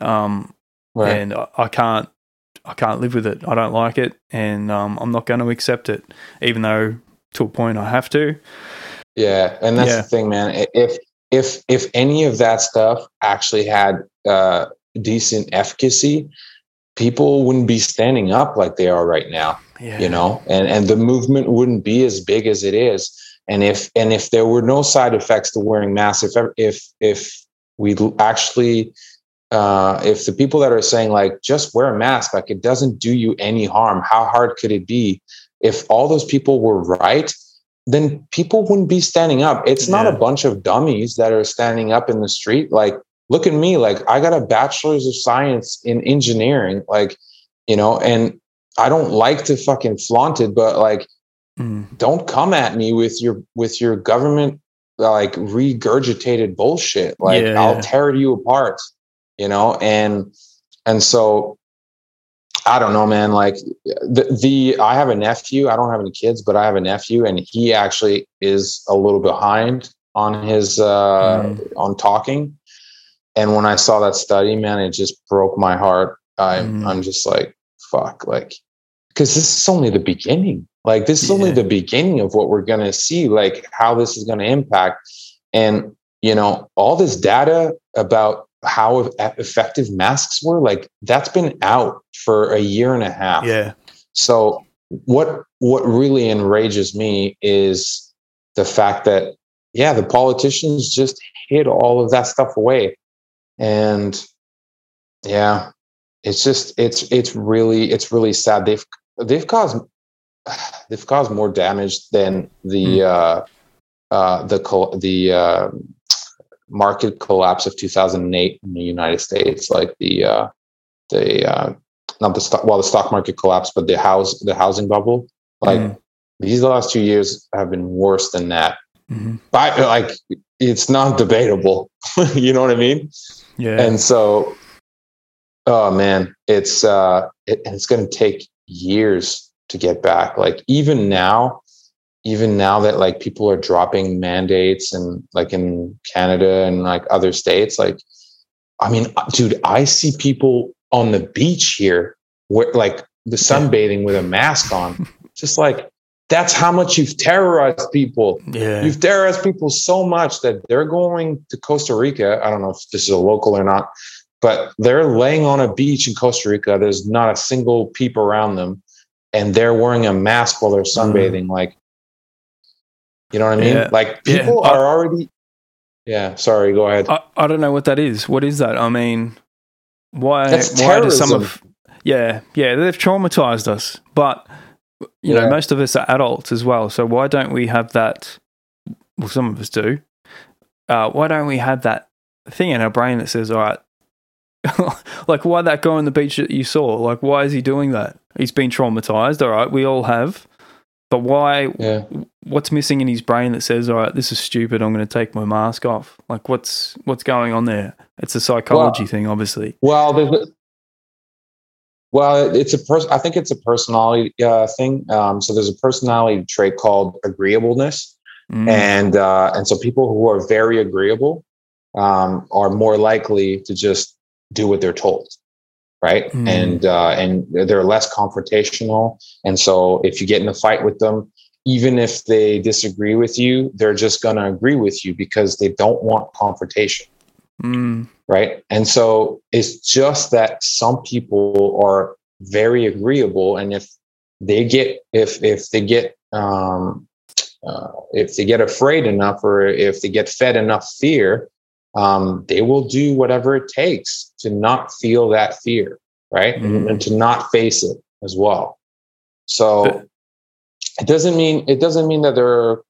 Um, right. and I, I can't I can't live with it. I don't like it, and um, I'm not going to accept it, even though to a point I have to. Yeah, and that's yeah. the thing, man. If if if any of that stuff actually had uh, decent efficacy, people wouldn't be standing up like they are right now. Yeah. You know, and and the movement wouldn't be as big as it is. And if and if there were no side effects to wearing masks, if if if we actually uh, if the people that are saying like just wear a mask like it doesn't do you any harm how hard could it be? If all those people were right then people wouldn't be standing up. It's not a bunch of dummies that are standing up in the street. Like look at me like i got a bachelor's of science in engineering like you know and i don't like to fucking flaunt it but like mm. don't come at me with your with your government like regurgitated bullshit. Like yeah, i'll tear you apart you know and and so i don't know man like the, the i have a nephew i don't have any kids but i have a nephew and he actually is a little behind on his uh mm. on talking and when i saw that study man it just broke my heart i mm. i'm just like fuck like because this is only the beginning like this is yeah. only the beginning of what we're going to see like how this is going to impact and you know all this data about how effective masks were like that's been out for a year and a half. Yeah. So what what really enrages me is the fact that yeah the politicians just hid all of that stuff away. And yeah it's just it's it's really it's really sad. They've they've caused they've caused more damage than the mm. uh uh the the uh market collapse of 2008 in the United States, like the uh, the uh, not the stock well the stock market collapse, but the house the housing bubble. Like mm. these last two years have been worse than that. Mm-hmm. But like it's not debatable. you know what I mean? Yeah. And so, oh man, it's uh, it, it's going to take years to get back. Like even now, even now that like people are dropping mandates and like in Canada and like other states, like, I mean, uh, dude, I see people on the beach here where like the sunbathing with a mask on, just like that's how much you've terrorized people. Yeah. You've terrorized people so much that they're going to Costa Rica. I don't know if this is a local or not, but they're laying on a beach in Costa Rica. There's not a single peep around them. And they're wearing a mask while they're sunbathing. Mm. Like, you know what I mean? Yeah. Like people yeah. are already. Yeah. Sorry. Go ahead. I, I don't know what that is. What is that? I mean, why? That's why do some of? Yeah, yeah, they've traumatized us, but you yeah. know, most of us are adults as well. So why don't we have that? Well, some of us do. Uh, why don't we have that thing in our brain that says, "All right, like why that guy on the beach that you saw? Like why is he doing that? He's been traumatized. All right, we all have. But why? Yeah. What's missing in his brain that says, "All right, this is stupid. I'm going to take my mask off." Like, what's what's going on there? It's a psychology well, thing, obviously. Well, there's a, well, it's a person. I think it's a personality uh, thing. Um, so there's a personality trait called agreeableness, mm. and uh, and so people who are very agreeable um, are more likely to just do what they're told right? Mm. And uh, and they're less confrontational. And so if you get in a fight with them, even if they disagree with you, they're just going to agree with you because they don't want confrontation. Mm. Right. And so it's just that some people are very agreeable. And if they get, if, if they get, um, uh, if they get afraid enough or if they get fed enough fear, um, they will do whatever it takes to not feel that fear, right? Mm-hmm. And, and, to not face it as well. So but, it doesn't mean it doesn't mean that they're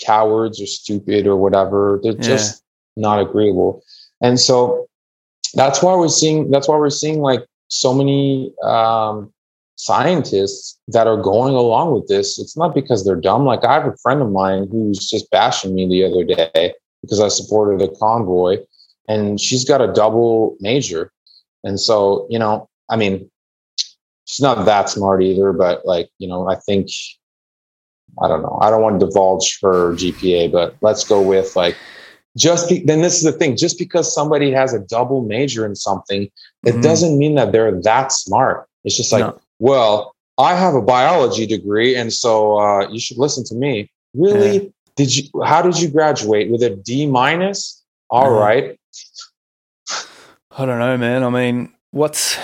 cowards or stupid or whatever. They're yeah. just not agreeable. And so that's why we're seeing that's why we're seeing like so many um, scientists that are going along with this. It's not because they're dumb. Like I have a friend of mine who's just bashing me the other day because I supported a convoy, and she's got a double major, and so you know, I mean, she's not that smart either. But like you know, I think I don't know. I don't want to divulge her GPA, but let's go with like just be, then this is the thing just because somebody has a double major in something it mm-hmm. doesn't mean that they're that smart it's just like no. well i have a biology degree and so uh, you should listen to me really yeah. Did you how did you graduate with a d minus All mm-hmm. right. i don't know man i mean what's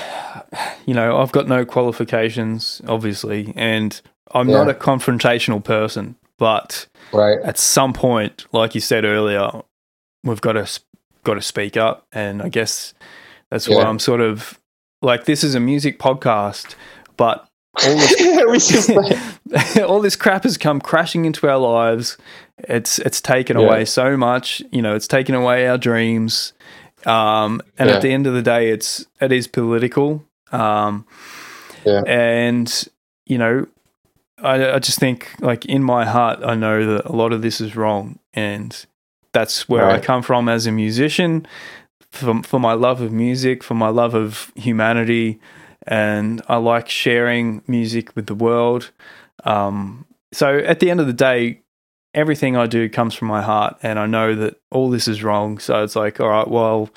you know i've got no qualifications obviously and i'm yeah. not a confrontational person but right at some point like you said earlier we've got to got to speak up, and I guess that's yeah. why I'm sort of like this is a music podcast, but all this, all this crap has come crashing into our lives. It's it's taken yeah. away so much. You know, it's taken away our dreams. Um, and yeah. at the end of the day, it's it is political. Um, yeah. And you know, I, I just think like in my heart, I know that a lot of this is wrong, and that's where right. I come from as a musician, for, for my love of music, for my love of humanity, and I like sharing music with the world. Um, so at the end of the day, everything I do comes from my heart, and I know that all this is wrong. So it's like, all right, well,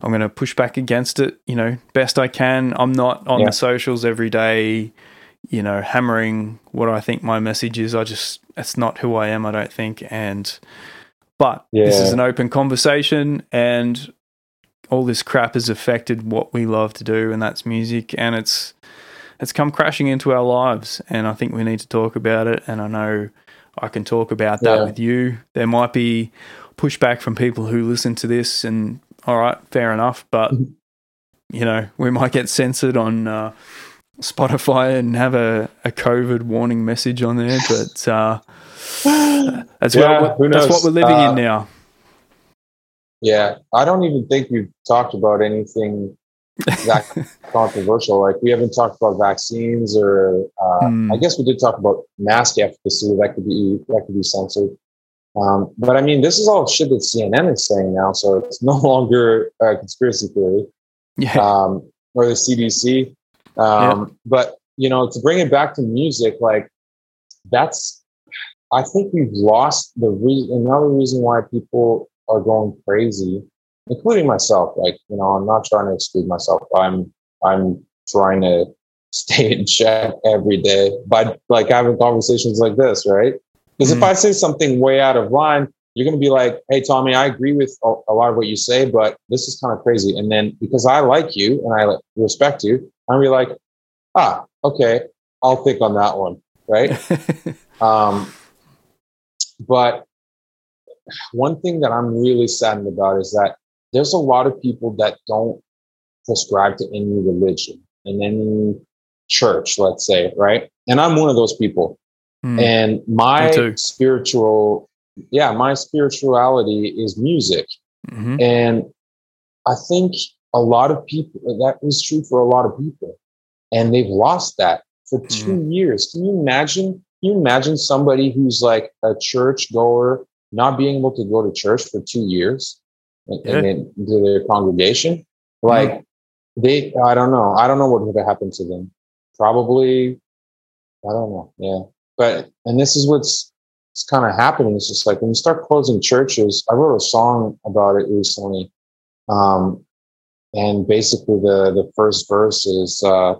I'm going to push back against it, you know, best I can. I'm not on yeah. the socials every day, you know, hammering what I think my message is. I just, that's not who I am, I don't think. And, but yeah. this is an open conversation, and all this crap has affected what we love to do, and that's music, and it's it's come crashing into our lives, and I think we need to talk about it. And I know I can talk about that yeah. with you. There might be pushback from people who listen to this, and all right, fair enough, but mm-hmm. you know we might get censored on. Uh, Spotify and have a, a COVID warning message on there, but uh, that's, yeah, what, that's what we're living uh, in now. Yeah, I don't even think we've talked about anything that controversial. Like we haven't talked about vaccines, or uh, mm. I guess we did talk about mask efficacy. That could be that could be censored. Um, but I mean, this is all shit that CNN is saying now, so it's no longer a conspiracy theory. Yeah. Um, or the CDC. Um, yeah. But you know, to bring it back to music, like that's I think we've lost the reason. Another reason why people are going crazy, including myself. Like you know, I'm not trying to exclude myself. I'm I'm trying to stay in check every day by like having conversations like this, right? Because mm-hmm. if I say something way out of line, you're going to be like, "Hey, Tommy, I agree with a lot of what you say, but this is kind of crazy." And then because I like you and I like, respect you, I'm be like, "Ah, okay, I'll think on that one." Right? um, but one thing that I'm really saddened about is that there's a lot of people that don't prescribe to any religion and any church, let's say, right? And I'm one of those people. Mm, and my spiritual, yeah, my spirituality is music. Mm-hmm. And I think a lot of people, that is true for a lot of people. And they've lost that for two mm. years. Can you imagine Can you imagine somebody who's like a church goer not being able to go to church for two years and, yeah. and to their congregation? Like mm-hmm. they, I don't know. I don't know what would have happened to them. Probably, I don't know. Yeah. But, and this is what's, it's kind of happening. It's just like when you start closing churches, I wrote a song about it recently. Um, and basically the, the first verse is, uh,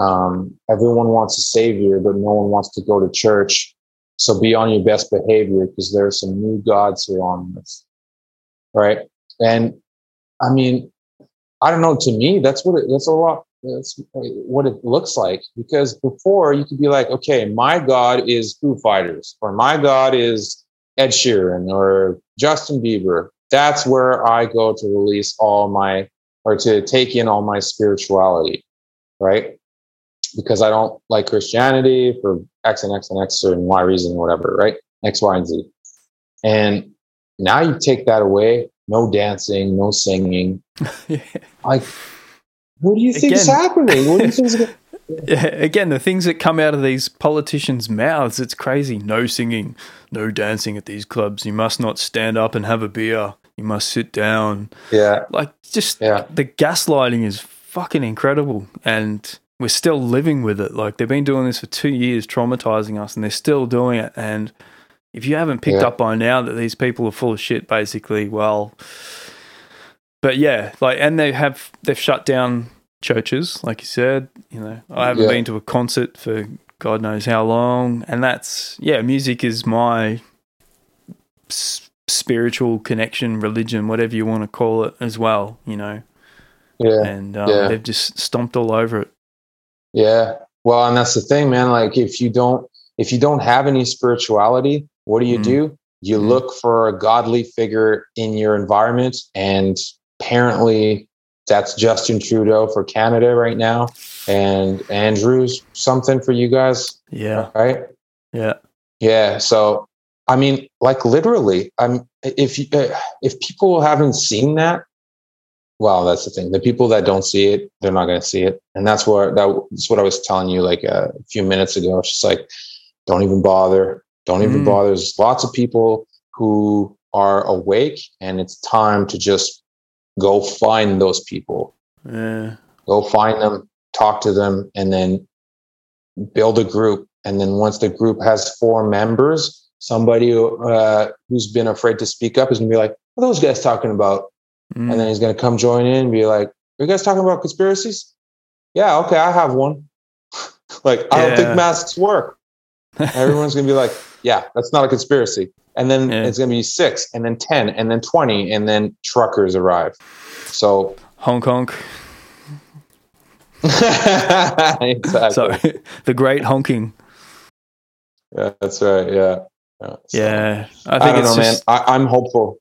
um, everyone wants a savior, but no one wants to go to church. So be on your best behavior because there are some new gods here on this. Right. And I mean, I don't know. To me, that's what it, that's a lot. That's what it looks like because before you could be like, okay, my God is Foo Fighters or my God is Ed Sheeran or Justin Bieber. That's where I go to release all my or to take in all my spirituality. Right because I don't like Christianity for X and X and X and Y reason, whatever, right? X, Y, and Z. And now you take that away, no dancing, no singing. yeah. Like what do you think is happening? What do you think is again, the things that come out of these politicians' mouths, it's crazy. No singing, no dancing at these clubs. You must not stand up and have a beer. You must sit down. Yeah. Like, just yeah. the gaslighting is fucking incredible. And we're still living with it. Like, they've been doing this for two years, traumatizing us, and they're still doing it. And if you haven't picked yeah. up by now that these people are full of shit, basically, well, but yeah, like, and they have, they've shut down churches, like you said. You know, I haven't yeah. been to a concert for God knows how long, and that's yeah, music is my s- spiritual connection, religion, whatever you want to call it, as well. You know, yeah, and um, yeah. they've just stomped all over it. Yeah, well, and that's the thing, man. Like, if you don't, if you don't have any spirituality, what do you mm. do? You mm. look for a godly figure in your environment, and apparently that's Justin Trudeau for Canada right now, and Andrews something for you guys. Yeah. Right. Yeah. Yeah. So, I mean, like literally, I'm if you, if people haven't seen that, well, that's the thing. The people that don't see it, they're not going to see it, and that's what that's what I was telling you like a few minutes ago. It's just like, don't even bother. Don't even mm. bother. There's lots of people who are awake, and it's time to just go find those people. Yeah. Go find them, talk to them, and then build a group. And then once the group has four members, somebody uh, who's been afraid to speak up is gonna be like, "What are those guys talking about?" Mm. And then he's gonna come join in and be like, "Are you guys talking about conspiracies?" Yeah, okay, I have one. like, I don't think masks work. Everyone's gonna be like, "Yeah, that's not a conspiracy." and then yeah. it's going to be six, and then ten, and then twenty, and then truckers arrive. So Hong Kong. exactly. So the great honking. Yeah, that's right. Yeah. Yeah, so, yeah I think I it's know, just... man. I, I'm hopeful.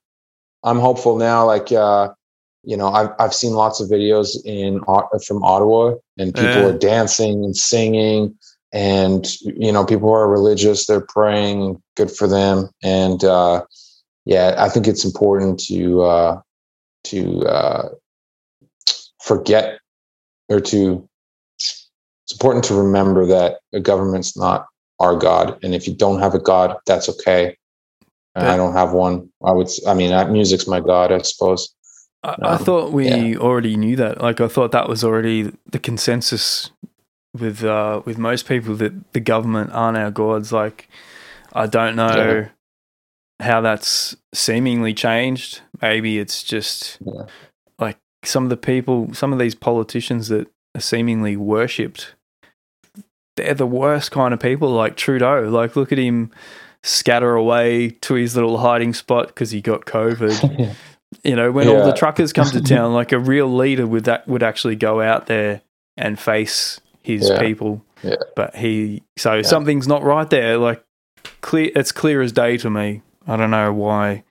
I'm hopeful now. Like, uh, you know, I've I've seen lots of videos in from Ottawa, and people yeah. are dancing and singing and you know people are religious they're praying good for them and uh yeah i think it's important to uh to uh forget or to it's important to remember that a government's not our god and if you don't have a god that's okay and i don't have one i would i mean music's my god i suppose I, um, I thought we yeah. already knew that. Like, I thought that was already the consensus with uh, with most people that the government aren't our gods. Like, I don't know yeah. how that's seemingly changed. Maybe it's just yeah. like some of the people, some of these politicians that are seemingly worshipped. They're the worst kind of people, like Trudeau. Like, look at him scatter away to his little hiding spot because he got COVID. you know, when yeah. all the truckers come to town, like a real leader would that would actually go out there and face his yeah. people. Yeah. But he, so yeah. something's not right there. Like clear, it's clear as day to me. I don't know why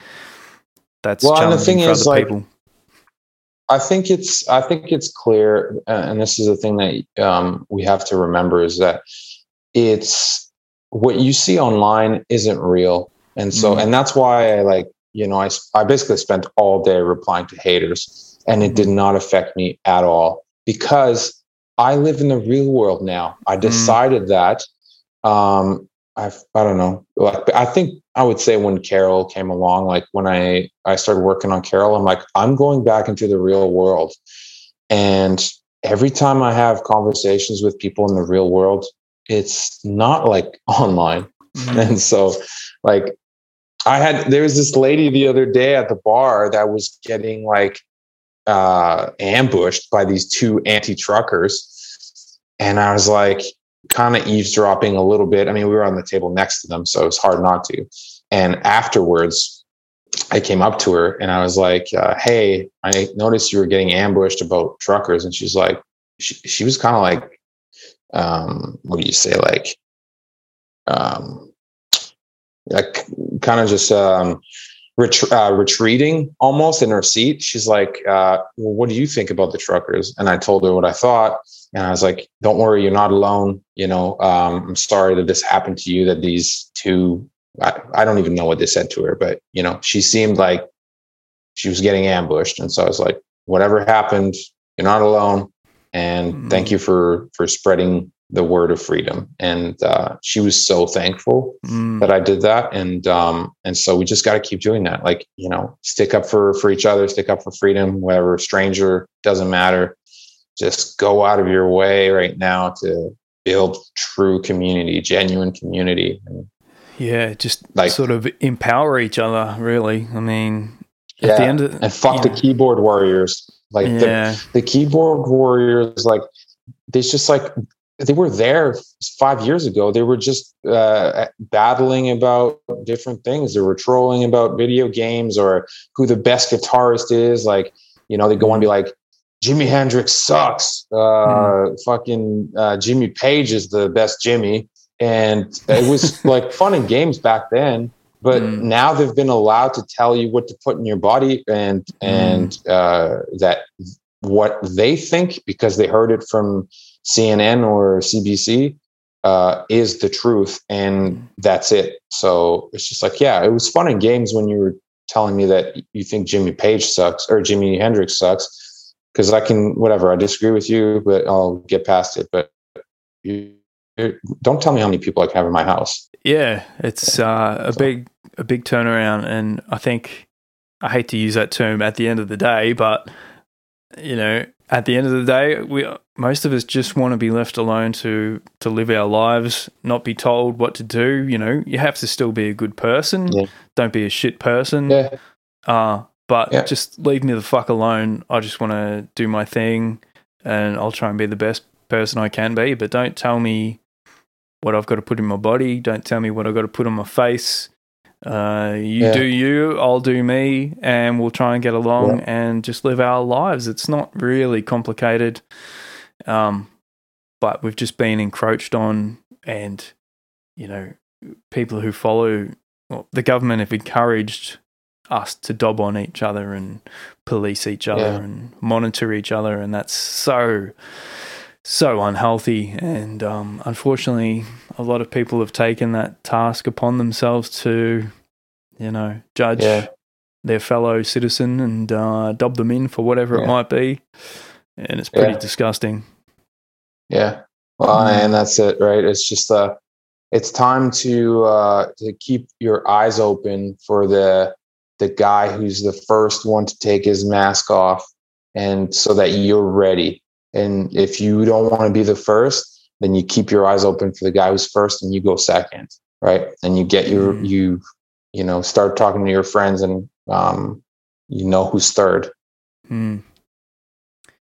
that's well, challenging the thing for is, other like, people. I think it's I think it's clear, and this is the thing that um, we have to remember is that it's what you see online isn't real, and so mm. and that's why I like you know I I basically spent all day replying to haters, and it did mm. not affect me at all because I live in the real world now. I mm. decided mm. that. Um, I I don't know. Like I think I would say when Carol came along, like when I I started working on Carol, I'm like I'm going back into the real world, and every time I have conversations with people in the real world, it's not like online, mm. and so like I had there was this lady the other day at the bar that was getting like uh, ambushed by these two anti-truckers, and I was like, kind of eavesdropping a little bit. I mean, we were on the table next to them, so it's hard not to. And afterwards, I came up to her and I was like, uh, "Hey, I noticed you were getting ambushed about truckers," and she's like, she, she was kind of like, um, what do you say, like, um, like kind of just um, ret- uh, retreating almost in her seat. She's like, uh, well, what do you think about the truckers? And I told her what I thought. And I was like, don't worry, you're not alone. You know, um, I'm sorry that this happened to you, that these two, I, I don't even know what they said to her, but, you know, she seemed like she was getting ambushed. And so I was like, whatever happened, you're not alone. And mm. thank you for for spreading the word of freedom. And uh, she was so thankful mm. that i did that. And um and so we just got to keep doing that. Like you know stick up for for each other stick up for freedom whatever stranger doesn't matter. Just go out of your way right now to build true community genuine community. And, yeah just like sort of empower each other really. I mean at yeah, the end of, and fuck the keyboard warriors like yeah. the, the keyboard warriors like there's just like they were there five years ago. They were just uh, battling about different things. They were trolling about video games or who the best guitarist is. Like, you know, they go on and be like, Jimi Hendrix sucks. Uh, mm. Fucking uh, Jimmy Page is the best Jimmy. And it was like fun and games back then. But mm. now they've been allowed to tell you what to put in your body and and mm. uh, that what they think because they heard it from CNN or CBC uh, is the truth, and that's it. So it's just like, yeah, it was fun in games when you were telling me that you think Jimmy Page sucks or Jimi Hendrix sucks, because I can whatever I disagree with you, but I'll get past it. But you, don't tell me how many people I can have in my house. Yeah, it's uh, a so. big a big turnaround, and I think I hate to use that term at the end of the day, but you know, at the end of the day, we most of us just want to be left alone to to live our lives, not be told what to do. You know, you have to still be a good person. Yeah. Don't be a shit person. Yeah. Uh, but yeah. just leave me the fuck alone. I just want to do my thing, and I'll try and be the best person I can be. But don't tell me what I've got to put in my body. Don't tell me what I've got to put on my face. Uh, you yeah. do you, I'll do me, and we'll try and get along yeah. and just live our lives. It's not really complicated, um, but we've just been encroached on, and you know, people who follow well, the government have encouraged us to dob on each other and police each other yeah. and monitor each other, and that's so so unhealthy. And um, unfortunately, a lot of people have taken that task upon themselves to, you know, judge yeah. their fellow citizen and uh, dob them in for whatever yeah. it might be. And it's pretty yeah. disgusting. Yeah. Well, mm. and that's it, right? It's just, uh, it's time to uh, to keep your eyes open for the the guy who's the first one to take his mask off, and so that you're ready and if you don't want to be the first, then you keep your eyes open for the guy who's first and you go second, right? And you get your mm. you you know start talking to your friends and um, you know who's third. Mm.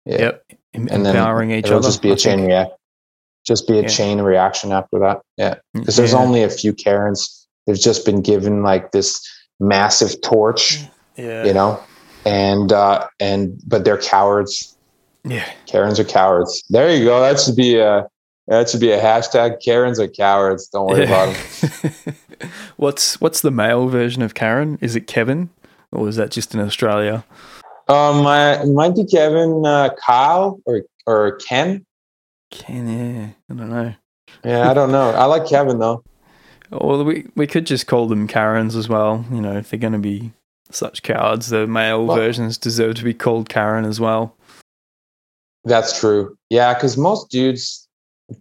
Yeah. Yep. and Empowering then each it'll other. Just be a chain reaction. Just be a yeah. chain reaction after that. Yeah. Because there's yeah. only a few Karens. They've just been given like this massive torch. Yeah. You know, and uh, and but they're cowards yeah. Karens are cowards. There you go. That should be a that should be a hashtag. Karens are cowards. Don't worry yeah. about them. what's what's the male version of Karen? Is it Kevin, or is that just in Australia? Um, I, it might be Kevin, uh, Kyle, or or Ken. Ken, yeah. I don't know. Yeah, I don't know. I like Kevin though. Well, we we could just call them Karens as well. You know, if they're going to be such cowards, the male well, versions deserve to be called Karen as well. That's true. Yeah, because most dudes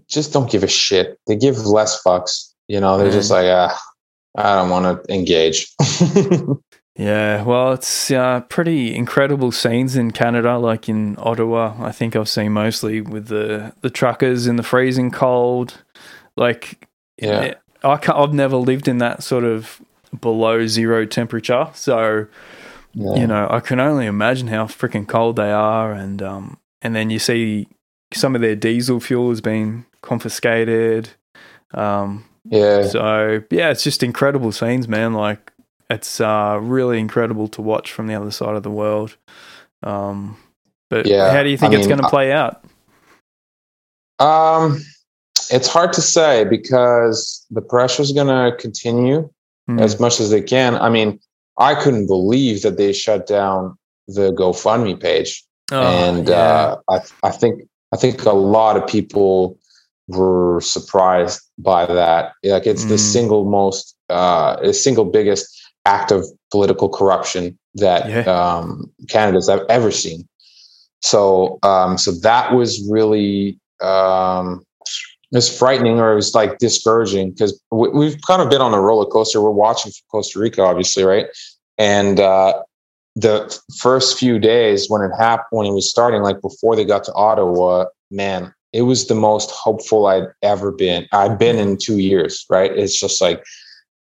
just don't give a shit. They give less fucks. You know, they're mm. just like, ah, I don't want to engage. yeah, well, it's uh, pretty incredible scenes in Canada, like in Ottawa. I think I've seen mostly with the the truckers in the freezing cold. Like, yeah, I I've never lived in that sort of below zero temperature, so. Yeah. You know, I can only imagine how freaking cold they are, and um, and then you see some of their diesel fuel has been confiscated. Um, yeah. So yeah, it's just incredible scenes, man. Like it's uh, really incredible to watch from the other side of the world. Um, but yeah, how do you think I it's going to play out? Um, it's hard to say because the pressure is going to continue mm. as much as they can. I mean, I couldn't believe that they shut down the GoFundMe page. Oh, and yeah. uh, I, I think I think a lot of people were surprised by that. Like it's mm. the single most, uh, the single biggest act of political corruption that yeah. um, Canada's ever seen. so um, so that was really um, it was frightening or it was like discouraging because we, have kind of been on a roller coaster. We're watching from Costa Rica, obviously, right? And uh, the first few days when it happened, when it was starting, like before they got to Ottawa, man, it was the most hopeful I'd ever been. I've been in two years, right? It's just like,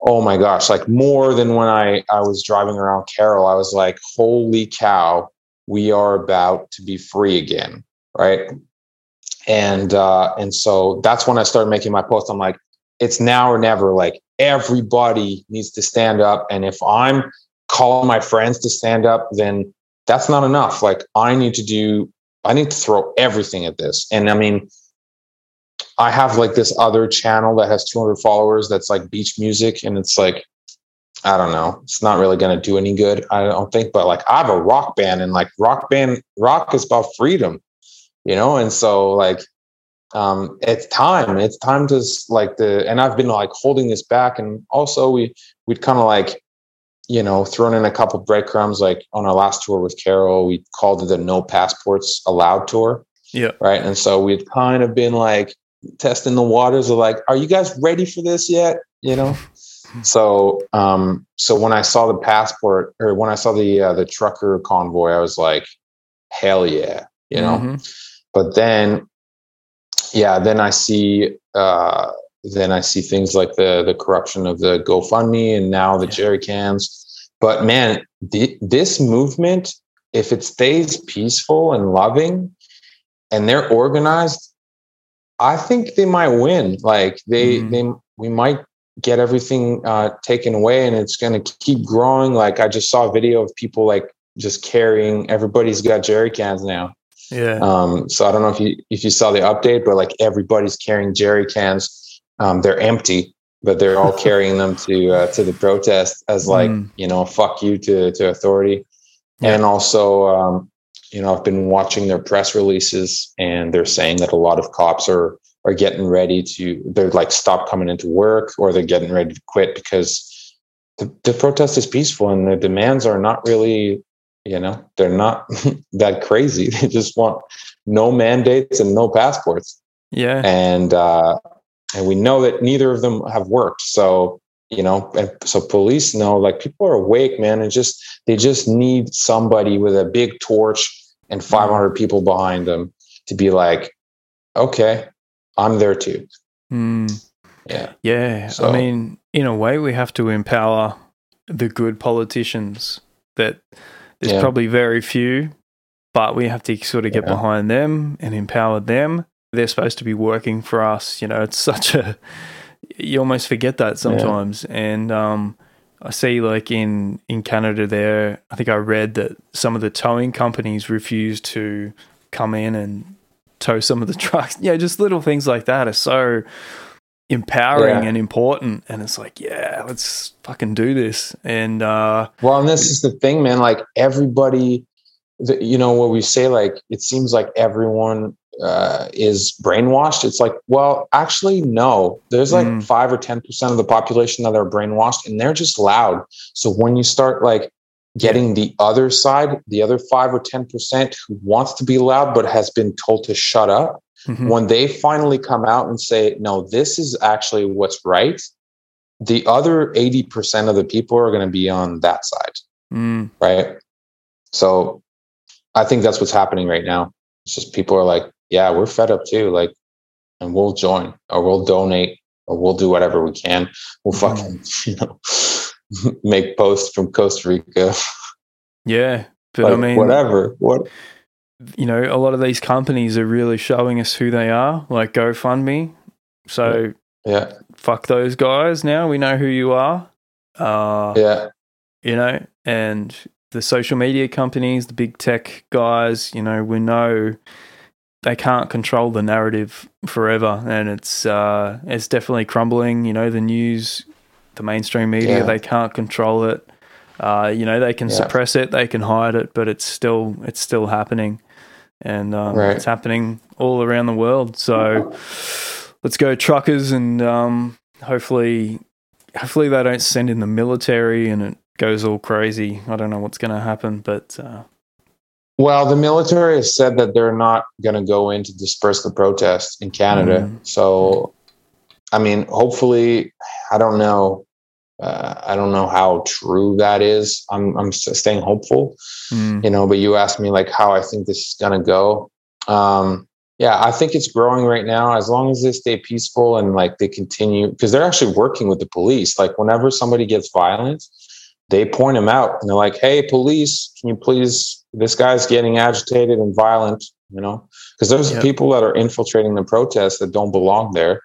oh my gosh, like more than when I I was driving around Carol. I was like, holy cow, we are about to be free again, right? And uh, and so that's when I started making my post. I'm like, it's now or never. Like everybody needs to stand up, and if I'm calling my friends to stand up, then that's not enough. Like I need to do, I need to throw everything at this. And I mean, I have like this other channel that has 200 followers that's like beach music, and it's like I don't know. It's not really going to do any good. I don't think. But like, I have a rock band, and like, rock band, rock is about freedom, you know. And so, like, um, it's time. It's time to like the. And I've been like holding this back, and also we we'd kind of like, you know, thrown in a couple breadcrumbs. Like on our last tour with Carol, we called it the No Passports Allowed tour. Yeah. Right. And so we'd kind of been like testing the waters of like, are you guys ready for this yet? You know. So, um, so when I saw the passport or when I saw the uh, the trucker convoy, I was like, hell yeah, you know. Mm-hmm. But then, yeah, then I see uh, then I see things like the the corruption of the GoFundMe and now the jerry cans. But man, the, this movement, if it stays peaceful and loving, and they're organized, I think they might win. Like they mm. they we might get everything uh, taken away and it's going to keep growing. Like I just saw a video of people like just carrying. Everybody's got jerry cans now. Yeah. Um, so I don't know if you if you saw the update, but like everybody's carrying jerry cans. Um, they're empty, but they're all carrying them to uh, to the protest as like mm. you know fuck you to to authority. Yeah. And also, um, you know, I've been watching their press releases, and they're saying that a lot of cops are are getting ready to they're like stop coming into work or they're getting ready to quit because the, the protest is peaceful and the demands are not really you know they're not that crazy they just want no mandates and no passports yeah and uh and we know that neither of them have worked so you know and so police know like people are awake man and just they just need somebody with a big torch and 500 people behind them to be like okay I'm there too. Mm. Yeah. Yeah. So, I mean, in a way, we have to empower the good politicians that there's yeah. probably very few, but we have to sort of get yeah. behind them and empower them. They're supposed to be working for us. You know, it's such a, you almost forget that sometimes. Yeah. And, um, I see like in, in Canada there, I think I read that some of the towing companies refuse to come in and tow some of the trucks. Yeah, just little things like that are so empowering yeah. and important. And it's like, yeah, let's fucking do this. And uh, well, and this is the thing, man. Like everybody, the, you know, what we say, like it seems like everyone uh, is brainwashed. It's like, well, actually, no. There's like mm. five or ten percent of the population that are brainwashed, and they're just loud. So when you start like getting the other side, the other five or 10% who wants to be loud but has been told to shut up, mm-hmm. when they finally come out and say, no, this is actually what's right, the other 80% of the people are going to be on that side. Mm. Right. So I think that's what's happening right now. It's just people are like, yeah, we're fed up too. Like, and we'll join or we'll donate or we'll do whatever we can. We'll mm-hmm. fucking, you know make posts from Costa Rica. Yeah, but like, I mean, whatever. What you know, a lot of these companies are really showing us who they are, like GoFundMe. So yeah, fuck those guys. Now we know who you are. Uh, yeah, you know, and the social media companies, the big tech guys, you know, we know they can't control the narrative forever, and it's uh, it's definitely crumbling. You know, the news the mainstream media. Yeah. They can't control it. Uh, you know, they can yeah. suppress it, they can hide it, but it's still it's still happening, and um, right. it's happening all around the world. So let's go truckers, and um, hopefully, hopefully they don't send in the military and it goes all crazy. I don't know what's going to happen, but uh, Well, the military has said that they're not going to go in to disperse the protests in Canada. Mm. So, I mean, hopefully, I don't know. Uh, I don't know how true that is. I'm I'm staying hopeful, mm. you know. But you asked me like how I think this is going to go. Um, yeah, I think it's growing right now. As long as they stay peaceful and like they continue, because they're actually working with the police. Like whenever somebody gets violent, they point them out and they're like, "Hey, police, can you please? This guy's getting agitated and violent." You know, because there's yep. people that are infiltrating the protests that don't belong there,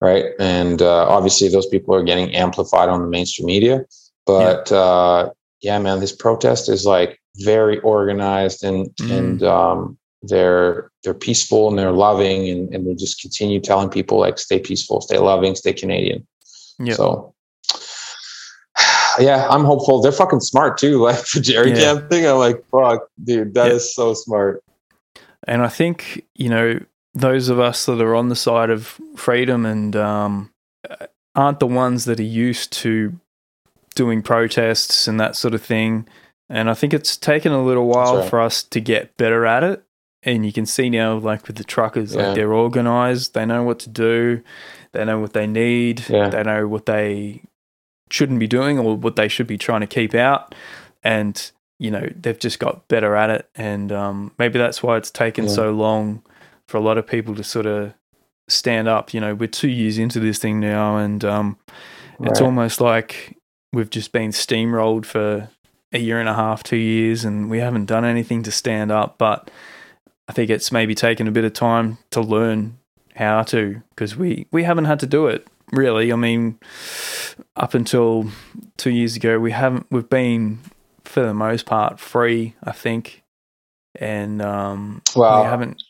right? And uh, obviously, those people are getting amplified on the mainstream media. But yep. uh, yeah, man, this protest is like very organized and mm. and um, they're they're peaceful and they're loving and, and they just continue telling people like stay peaceful, stay loving, stay Canadian. Yeah. So yeah, I'm hopeful. They're fucking smart too. Like the Jerry yeah. Camp thing, I'm like, fuck, dude, that yeah. is so smart. And I think you know those of us that are on the side of freedom and um, aren't the ones that are used to doing protests and that sort of thing. And I think it's taken a little while right. for us to get better at it and you can see now, like with the truckers, yeah. like they're organized. They know what to do. They know what they need. Yeah. They know what they shouldn't be doing or what they should be trying to keep out. And you know they've just got better at it. And um, maybe that's why it's taken yeah. so long for a lot of people to sort of stand up. You know, we're two years into this thing now, and um, right. it's almost like we've just been steamrolled for a year and a half, two years, and we haven't done anything to stand up. But I think it's maybe taken a bit of time to learn how to because we we haven't had to do it really. I mean, up until two years ago, we haven't. We've been for the most part free, I think, and um, well, we haven't.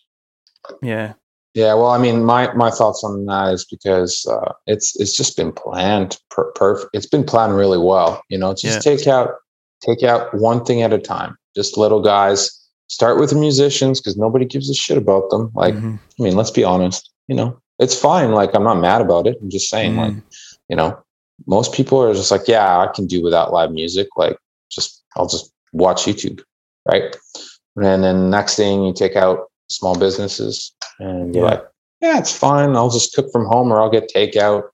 Yeah. Yeah, well, I mean, my my thoughts on that is because uh, it's it's just been planned per- perfect. It's been planned really well. You know, just yeah. take out take out one thing at a time. Just little guys start with the musicians because nobody gives a shit about them. Like, mm-hmm. I mean, let's be honest, you know, it's fine. Like, I'm not mad about it. I'm just saying, mm-hmm. like, you know, most people are just like, yeah, I can do without live music. Like, just, I'll just watch YouTube. Right. And then next thing you take out small businesses and you're yeah. like, yeah, it's fine. I'll just cook from home or I'll get takeout,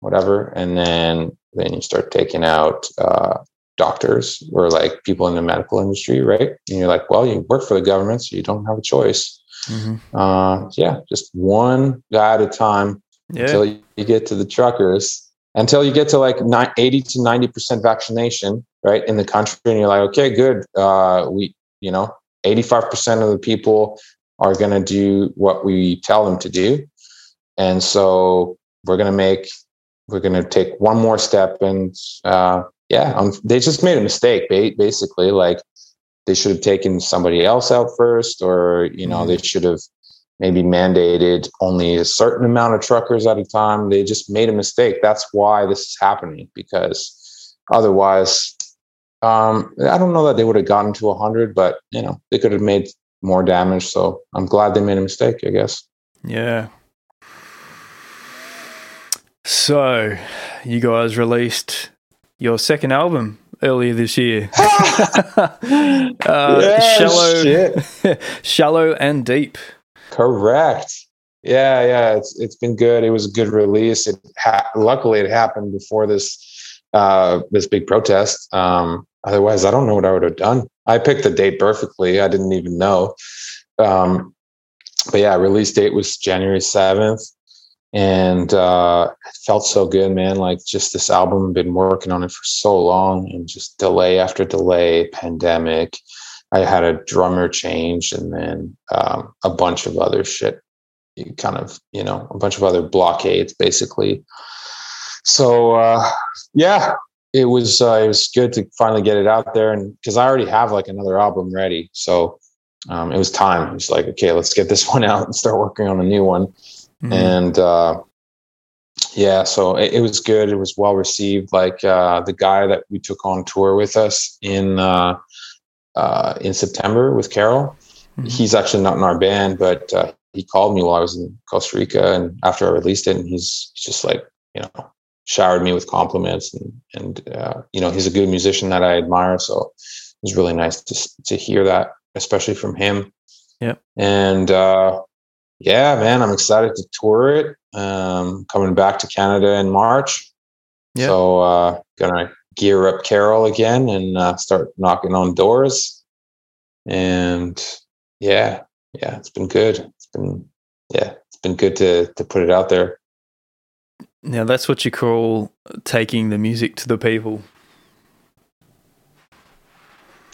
whatever. And then, then you start taking out, uh, doctors or like people in the medical industry, right? And you're like, well, you work for the government, so you don't have a choice. Mm-hmm. Uh, yeah, just one guy at a time yeah. until you get to the truckers, until you get to like 80 to 90% vaccination, right, in the country. And you're like, okay, good. Uh, we, you know, 85% of the people are going to do what we tell them to do. And so we're going to make, we're going to take one more step and uh, yeah, um, they just made a mistake. Basically, like they should have taken somebody else out first, or you know, mm-hmm. they should have maybe mandated only a certain amount of truckers at a time. They just made a mistake. That's why this is happening because otherwise, um, I don't know that they would have gotten to 100, but you know, they could have made more damage. So I'm glad they made a mistake, I guess. Yeah. So, you guys released your second album earlier this year. uh, yeah, shallow, shallow and deep. Correct. Yeah, yeah. It's it's been good. It was a good release. It ha- luckily it happened before this uh, this big protest. Um, otherwise, I don't know what I would have done. I picked the date perfectly. I didn't even know. Um, but yeah, release date was January seventh and uh, it felt so good, man. Like just this album, been working on it for so long, and just delay after delay, pandemic. I had a drummer change, and then um, a bunch of other shit. Kind of, you know, a bunch of other blockades, basically. So uh, yeah, it was uh, it was good to finally get it out there, and because I already have like another album ready, so um, it was time. It was like, okay, let's get this one out and start working on a new one. Mm-hmm. And uh, yeah, so it, it, was good. It was well received. Like uh, the guy that we took on tour with us in uh, uh in September with Carol, mm-hmm. he's actually not in our band, but uh, he called me while I was in Costa Rica, and after I released it, and he's just like you know showered me with compliments, and and uh, you know he's a good musician that I admire. So it was really nice to to hear that. especially from him. Yep. And uh, yeah, man, I'm excited to tour it. Um, coming back to Canada in March. Yep. So uh, gonna gear up Carol again and uh, start knocking on doors. And yeah, yeah, it's been good. It's been yeah, it's been good to to put it out there. Now that's what you call taking the music to the people.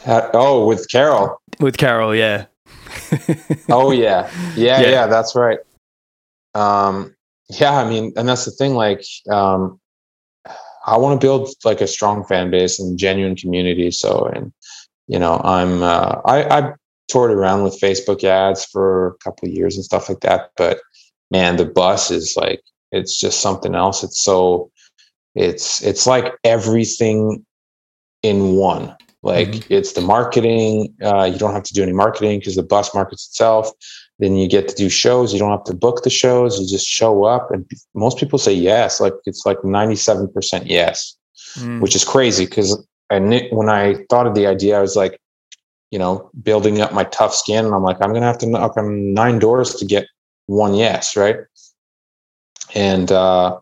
Uh, oh, with Carol. With Carol, yeah. oh yeah. yeah. Yeah. Yeah, that's right. Um yeah, I mean, and that's the thing like um I want to build like a strong fan base and genuine community so and you know, I'm uh I I toured around with Facebook ads for a couple of years and stuff like that, but man, the bus is like it's just something else. It's so it's it's like everything in one. Like Mhm. it's the marketing. Uh, you don't have to do any marketing because the bus markets itself. Then you get to do shows. You don't have to book the shows. You just show up, and most people say yes. Like it's like ninety seven percent yes, Mm. which is crazy. Because I knew, when I thought of the idea, I was like, you know, building up my tough skin. And I'm like, I'm gonna have to knock on nine doors to get one yes, right? And uh,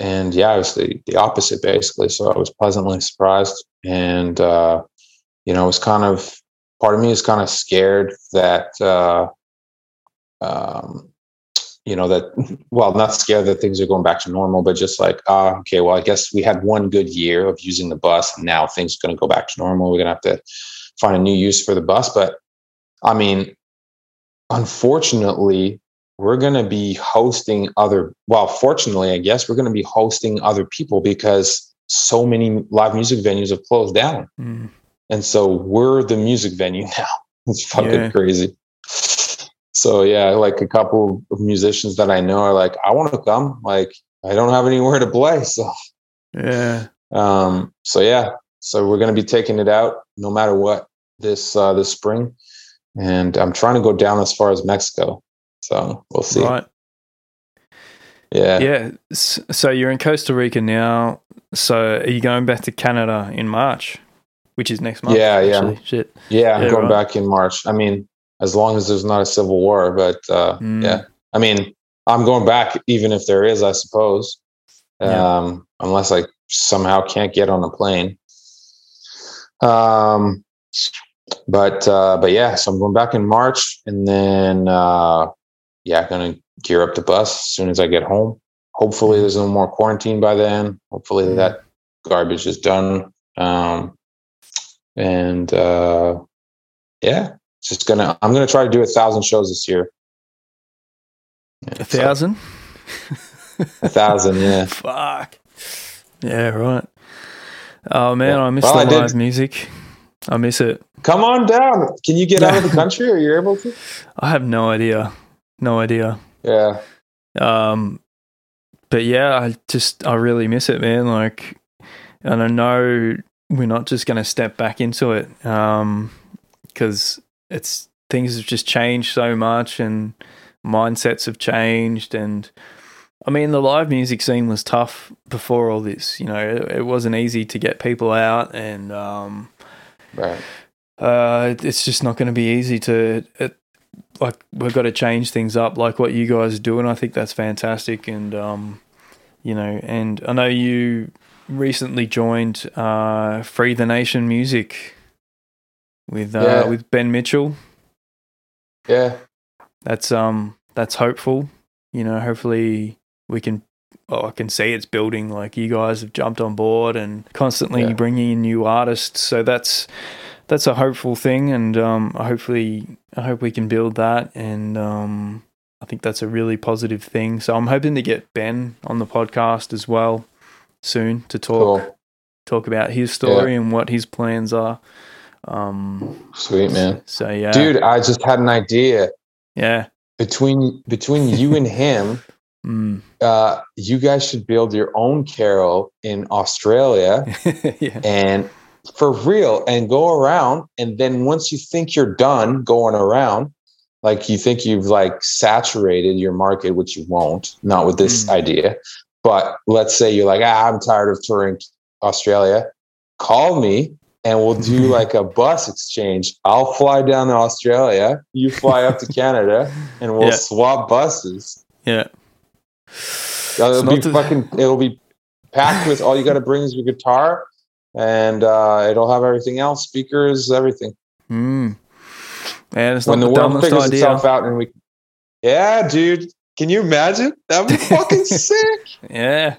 and yeah, it was the, the opposite basically. So I was pleasantly surprised, and uh, you know, it was kind of part of me is kind of scared that uh, um, you know that well, not scared that things are going back to normal, but just like ah, okay, well, I guess we had one good year of using the bus, and now things are going to go back to normal. We're going to have to find a new use for the bus, but I mean, unfortunately, we're going to be hosting other well fortunately i guess we're going to be hosting other people because so many live music venues have closed down. Mm. and so we're the music venue now. It's fucking Yeah. crazy. So yeah like a couple of musicians that i know are like i want to come. Like i don't have anywhere to play so. Yeah. um so yeah. So we're going to be taking it out no matter what this uh this spring. And i'm trying to go down as far as mexico. So we'll see. Right. Yeah Yeah. So you're in Costa Rica now. So are you going back to Canada in March, which is next month? Yeah, yeah. Shit. Yeah, I'm Yeah, going right. back in March. I mean, as long as there's not a civil war, but uh, Mm. yeah, I mean, I'm going back even if there is, I suppose, Yeah. um, unless I somehow can't get on a plane. Um, but uh, but yeah, so I'm going back in March, and then uh, yeah, gonna gear up the bus as soon as I get home. Hopefully, there's no more quarantine by then. Hopefully, that garbage is done. Um, and uh, yeah, just gonna I'm gonna try to do a thousand shows this year. Yeah, A so- thousand? a thousand, yeah. Fuck. Yeah, right. Oh man, Yeah. I miss Well, the I did- live music. I miss it. Come on down. Can you get out of the country? Are you able to? I have no idea. No idea. Yeah, Um, but yeah, I just I really miss it, man. Like, and I know we're not just going to step back into it, um, because it's things have just changed so much, and mindsets have changed, and I mean the live music scene was tough before all this. You know, it, it wasn't easy to get people out, and um, right. uh, it's just not going to be easy to it, like we've got to change things up like what you guys are doing. I think that's fantastic and um you know and i know you recently joined uh free the nation music with uh Yeah. with ben mitchell. Yeah, that's um that's hopeful. You know hopefully we can oh, i can see it's building like you guys have jumped on board and constantly Yeah. bringing in new artists. So that's that's a hopeful thing and um hopefully i hope we can build that and um i think that's a really positive thing. So i'm hoping to get ben on the podcast as well soon to talk cool, talk about his story and what his plans are. Um sweet man, so yeah. Dude. I just had an idea. Yeah. Between between you and him. mm. Uh, you guys should build your own carol in Australia yeah. and for real and go around and then once you think you're done going around like you think you've like saturated your market which you won't not with this Mm. idea but let's say you're like ah, i'm tired of touring australia call me and we'll do like a bus exchange. I'll fly down to Australia, you fly up to Canada, and we'll Yeah. swap buses. Yeah. It'll not be fucking. It'll be packed with all you got to bring is your guitar, and uh, it'll have everything else, speakers, everything. Mm. Man, it's when the the, world dumbest figures idea. itself out, and we, yeah, dude, can you imagine? That'd be fucking sick. Yeah.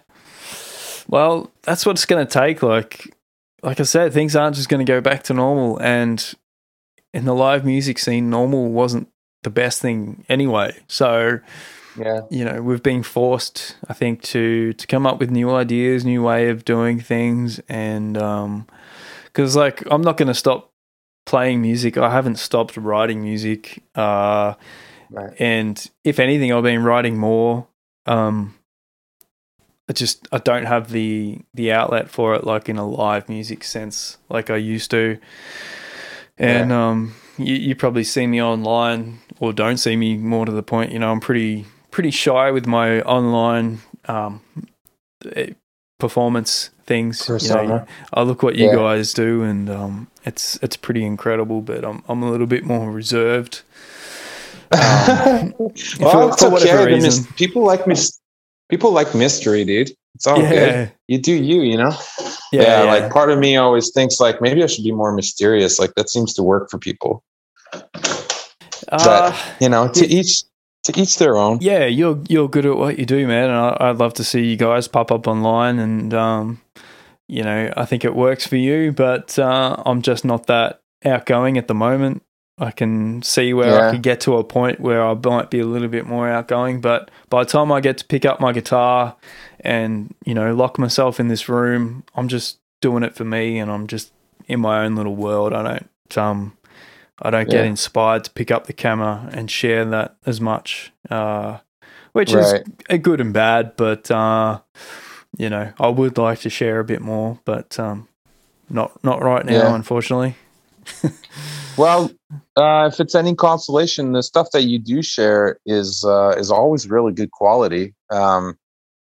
Well, that's what it's going to take. Like, like I said, things aren't just going to go back to normal. And in the live music scene, normal wasn't the best thing anyway. So, Yeah, you know, we've been forced, I think, to to come up with new ideas, new way of doing things, and um, because like I'm not going to stop playing music. I haven't stopped writing music. Uh, Right. and if anything, I've been writing more. Um, I just I don't have the the outlet for it like in a live music sense like I used to. And um, you you probably see me online or don't see me more to the point. You know, I'm pretty pretty shy with my online um, eh, performance things. You know, I look what you Yeah. guys do, and um, it's it's pretty incredible. But I'm I'm a little bit more reserved. Um, well, for- it's for whatever okay. The mis- reason. people like mis- people like mystery, dude. It's all good. You do you, you know. yeah, Yeah, yeah. like part of me always thinks like maybe I should be more mysterious. Like that seems to work for people. Uh, You know, to each to each their own. yeah, you're you're good at what you do, man, and I, I'd love to see you guys pop up online, and um, you know, I think it works for you, but uh, I'm just not that outgoing at the moment. I can see where I Yeah. could get to a point where I might be a little bit more outgoing, but by the time I get to pick up my guitar and you know lock myself in this room, I'm just doing it for me, and I'm just in my own little world. I don't um, I don't get Yeah. inspired to pick up the camera and share that as much, uh, which Right. is good and bad. But uh, you know, I would like to share a bit more, but um, not not right now, Yeah. unfortunately. Well, uh, if it's any consolation, the stuff that you do share is uh, is always really good quality. Um,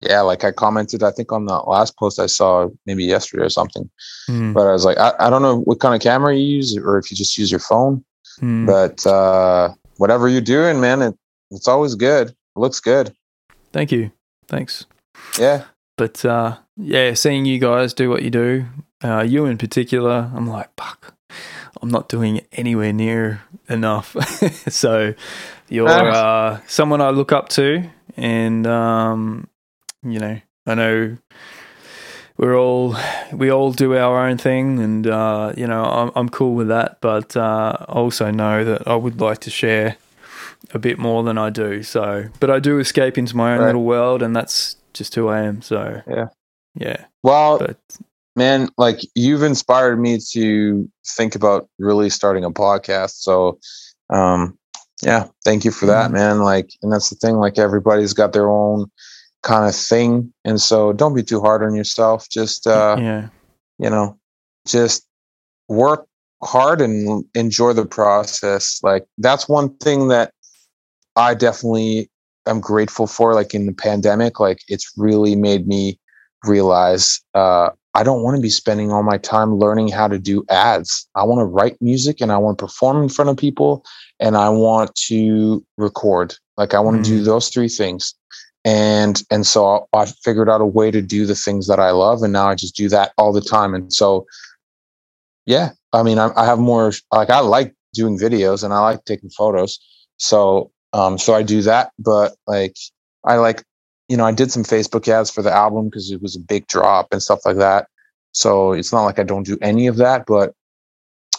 yeah, like I commented, I think on the last post I saw maybe yesterday or something. Hmm, But I was like, I, I don't know what kind of camera you use, or if you just use your phone. hmm. But uh, whatever you're doing, man, it, it's always good. It looks good. Thank you, thanks. Yeah. But uh, yeah, seeing you guys do what you do, uh, you in particular, I'm like, fuck, I'm not doing anywhere near enough. so you're uh, someone I look up to, and um, you know, I know we're all we all do our own thing, and uh, you know, I'm, I'm cool with that. But uh, I also know that I would like to share a bit more than I do. So, but I do escape into my own Right. little world, and that's just who I am. So, Yeah. yeah. Well, But man, like you've inspired me to think about really starting a podcast. So, um, yeah, thank you for that, Mhm. man. Like, and that's the thing. Like, everybody's got their own kind of thing, and so don't be too hard on yourself. Just, uh, yeah, you know, just work hard and enjoy the process. Like, that's one thing that I definitely am grateful for. Like in the pandemic, like it's really made me realize uh, I don't want to be spending all my time learning how to do ads. I want to write music and I want to perform in front of people and I want to record. Like I want to do Mm. those three things. And and so I figured out a way to do the things that I love, and now I just do that all the time. And so, yeah, I mean, I, I have more like I like doing videos and I like taking photos. So um, so I do that, but like I like you know, I did some Facebook ads for the album because it was a big drop and stuff like that. So it's not like I don't do any of that, but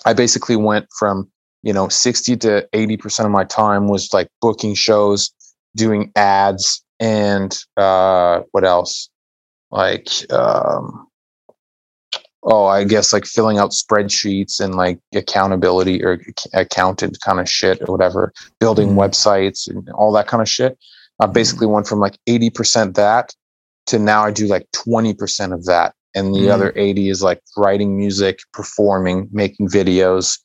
I basically went from, you know, 60 to 80% of my time was like booking shows, doing ads, and uh, what else? Like, um, oh, I guess like filling out spreadsheets and like accountability or ac- accountant kind of shit or whatever, building Mhm. websites and all that kind of shit. I basically went from like 80% that to now I do like 20% of that. And the Mhm. other 80 is like writing music, performing, making videos.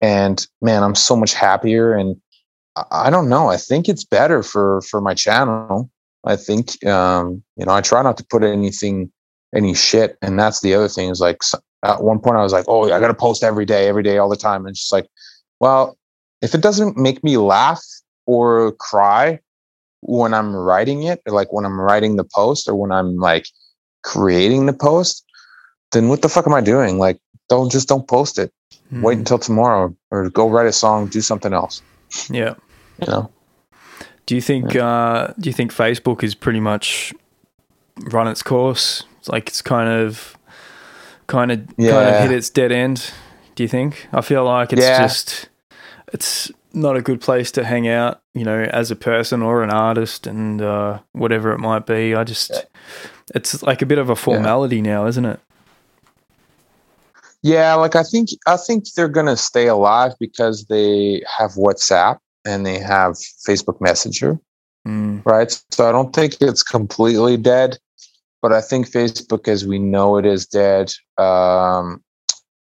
And man, I'm so much happier. And I- don't know. I think it's better for, for my channel. I think, um, you know, I try not to put anything, any shit. And that's the other thing is like, at one point I was like, oh, I got to post every day, every day, all the time. And it's just like, well, if it doesn't make me laugh or cry when I'm writing it, or like when I'm writing the post or when I'm like creating the post, then what the fuck am I doing? Like, don't just don't post it. Mm. Wait hmm. until tomorrow or go write a song, do something else. Yeah. You know. Do you think yeah. uh do you think Facebook is pretty much run its course? It's like it's kind of kind of yeah. kind of hit its dead end, do you think? I feel like it's yeah. just it's not a good place to hang out, you know, as a person or an artist and uh, whatever it might be. I just, it's like a bit of a formality now, isn't it? Yeah, like I think I think they're gonna stay alive because they have WhatsApp and they have Facebook Messenger, mm. right? So I don't think it's completely dead, but I think Facebook, as we know it, is dead. Um,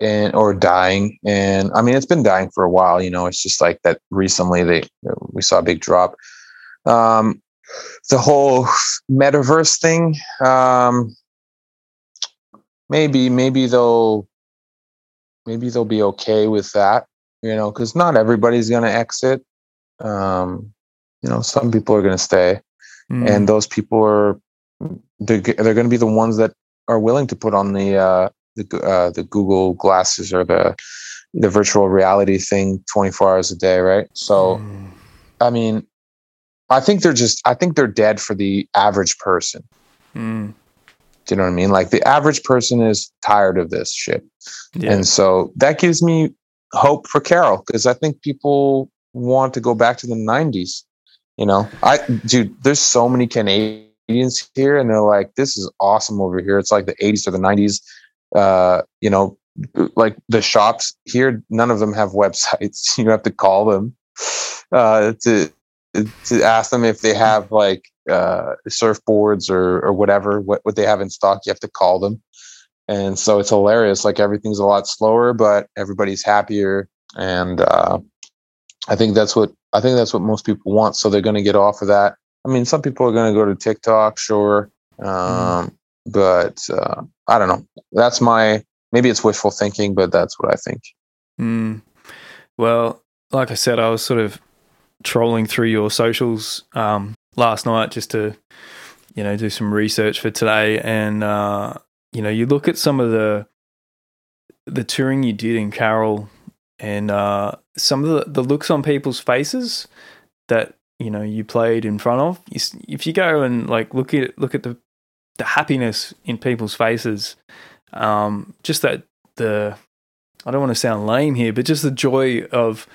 and or dying and i mean it's been dying for a while you know it's just like that recently they we saw a big drop um the whole metaverse thing um maybe maybe they'll maybe they'll be okay with that you know because not everybody's going to exit um you know some people are going to stay mm. and those people are they're, they're going to be the ones that are willing to put on the uh the uh, the Google glasses or the the virtual reality thing 24 hours a day, right? So, mm. I mean, I think they're just I think they're dead for the average person. Mm. Do you know what I mean? Like the average person is tired of this shit, yeah. and so that gives me hope for Carol because I think people want to go back to the 90s. You know, I dude, there's so many Canadians here, and they're like, "This is awesome over here." It's like the 80s or the 90s uh, you know, like the shops here, none of them have websites. You have to call them uh, to to ask them if they have like uh, surfboards or or whatever what, what they have in stock. You have to call them, and so it's hilarious. Like everything's a lot slower, but everybody's happier, and uh, I think that's what I think that's what most people want. So they're going to get off of that. I mean, some people are going to go to TikTok, sure. Mm-hmm. Um, mm but uh, I don't know. That's my maybe it's wishful thinking, but that's what I think. Mm. Well, like I said, I was sort of trolling through your socials um, last night just to you know do some research for today, and uh, you know you look at some of the the touring you did in Carol, and uh, some of the, the looks on people's faces that you know you played in front of. You, if you go and like look at look at the the happiness in people's faces, um, just that the I don't want to sound lame here, but just the joy of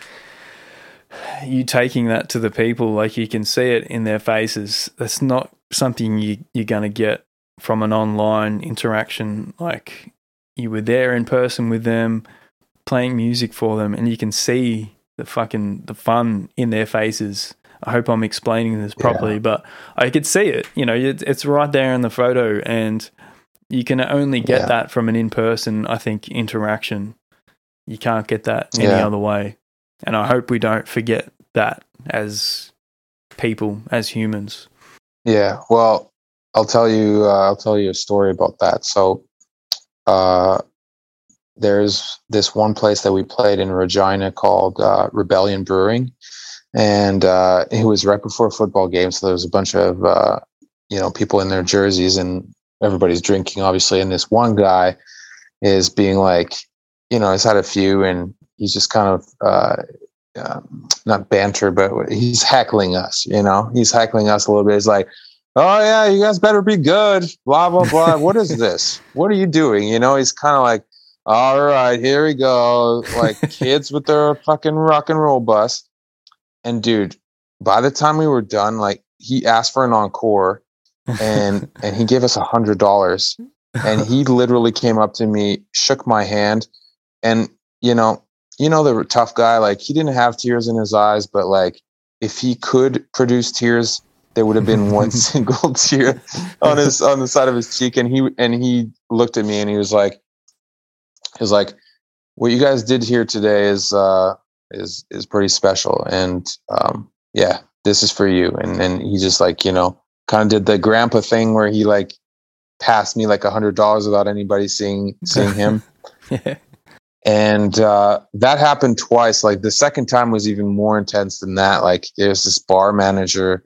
you taking that to the people, like you can see it in their faces. That's not something you you're going to get from an online interaction. Like you were there in person with them, playing music for them, and you can see the fucking the fun in their faces I hope I'm explaining this properly, yeah. but I could see it. You know, it's right there in the photo, and you can only get yeah. that from an in-person, I think, interaction. You can't get that any yeah. other way, and I hope we don't forget that as people, as humans. Yeah. Well, I'll tell you. Uh, I'll tell you a story about that. So, uh, there's this one place that we played in Regina called uh, Rebellion Brewing and uh, it was right before a football game, so there was a bunch of uh, you know people in their jerseys, and everybody's drinking, obviously. And this one guy is being like, you know, he's had a few, and he's just kind of uh, uh, not banter, but he's heckling us. You know, he's heckling us a little bit. He's like, "Oh yeah, you guys better be good." Blah blah blah. what is this? What are you doing? You know, he's kind of like, "All right, here we go." Like kids with their fucking rock and roll bus. And dude, by the time we were done, like he asked for an encore and and he gave us a hundred dollars. And he literally came up to me, shook my hand, and you know, you know the tough guy, like he didn't have tears in his eyes, but like if he could produce tears, there would have been one single tear on his on the side of his cheek. And he and he looked at me and he was like, he was like, What you guys did here today is uh is is pretty special. And um, yeah, this is for you. And and he just like you know kind of did the grandpa thing where he like passed me like a hundred dollars without anybody seeing seeing him. and uh, that happened twice. Like the second time was even more intense than that. Like there's this bar manager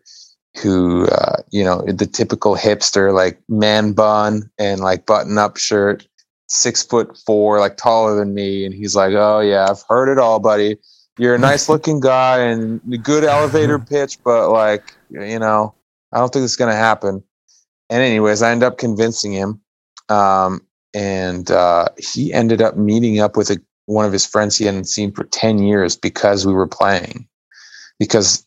who, uh, you know, the typical hipster, like man bun and like button up shirt, six foot four, like taller than me. And he's like, Oh, yeah, I've heard it all, buddy. You're a nice looking guy and a good elevator pitch, but like, you know, I don't think it's going to happen. And, anyways, I end up convincing him. Um, and uh, he ended up meeting up with a, one of his friends he hadn't seen for 10 years because we were playing. Because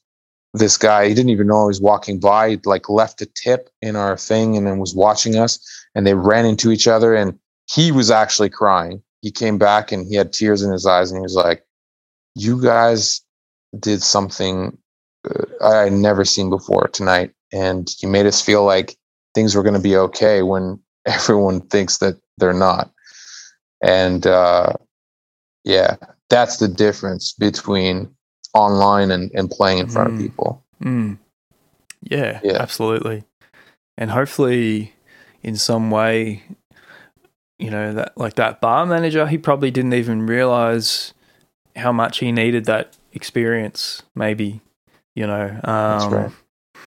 this guy he didn't even know I was walking by He'd like left a tip in our thing and then was watching us and they ran into each other and he was actually crying. He came back and he had tears in his eyes and he was like you guys did something uh, i had never seen before tonight. And you made us feel like things were going to be okay when everyone thinks that they're not. And uh, yeah, that's the difference between online and, and playing in front mm. of people. Mm. Yeah, yeah, absolutely. And hopefully, in some way, you know, that like that bar manager, he probably didn't even realize how much he needed that experience, maybe, you know. Um, that's right.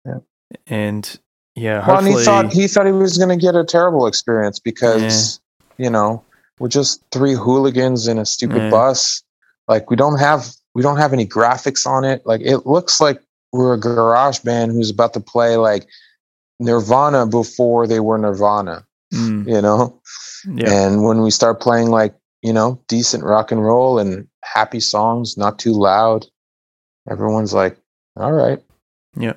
Yeah. And yeah, well, and he thought he thought he was going to get a terrible experience because yeah. you know we're just three hooligans in a stupid yeah. bus. Like we don't have we don't have any graphics on it. Like it looks like we're a garage band who's about to play like Nirvana before they were Nirvana. Mm. You know, yeah. and when we start playing like you know decent rock and roll and happy songs, not too loud, everyone's like, all right, yeah.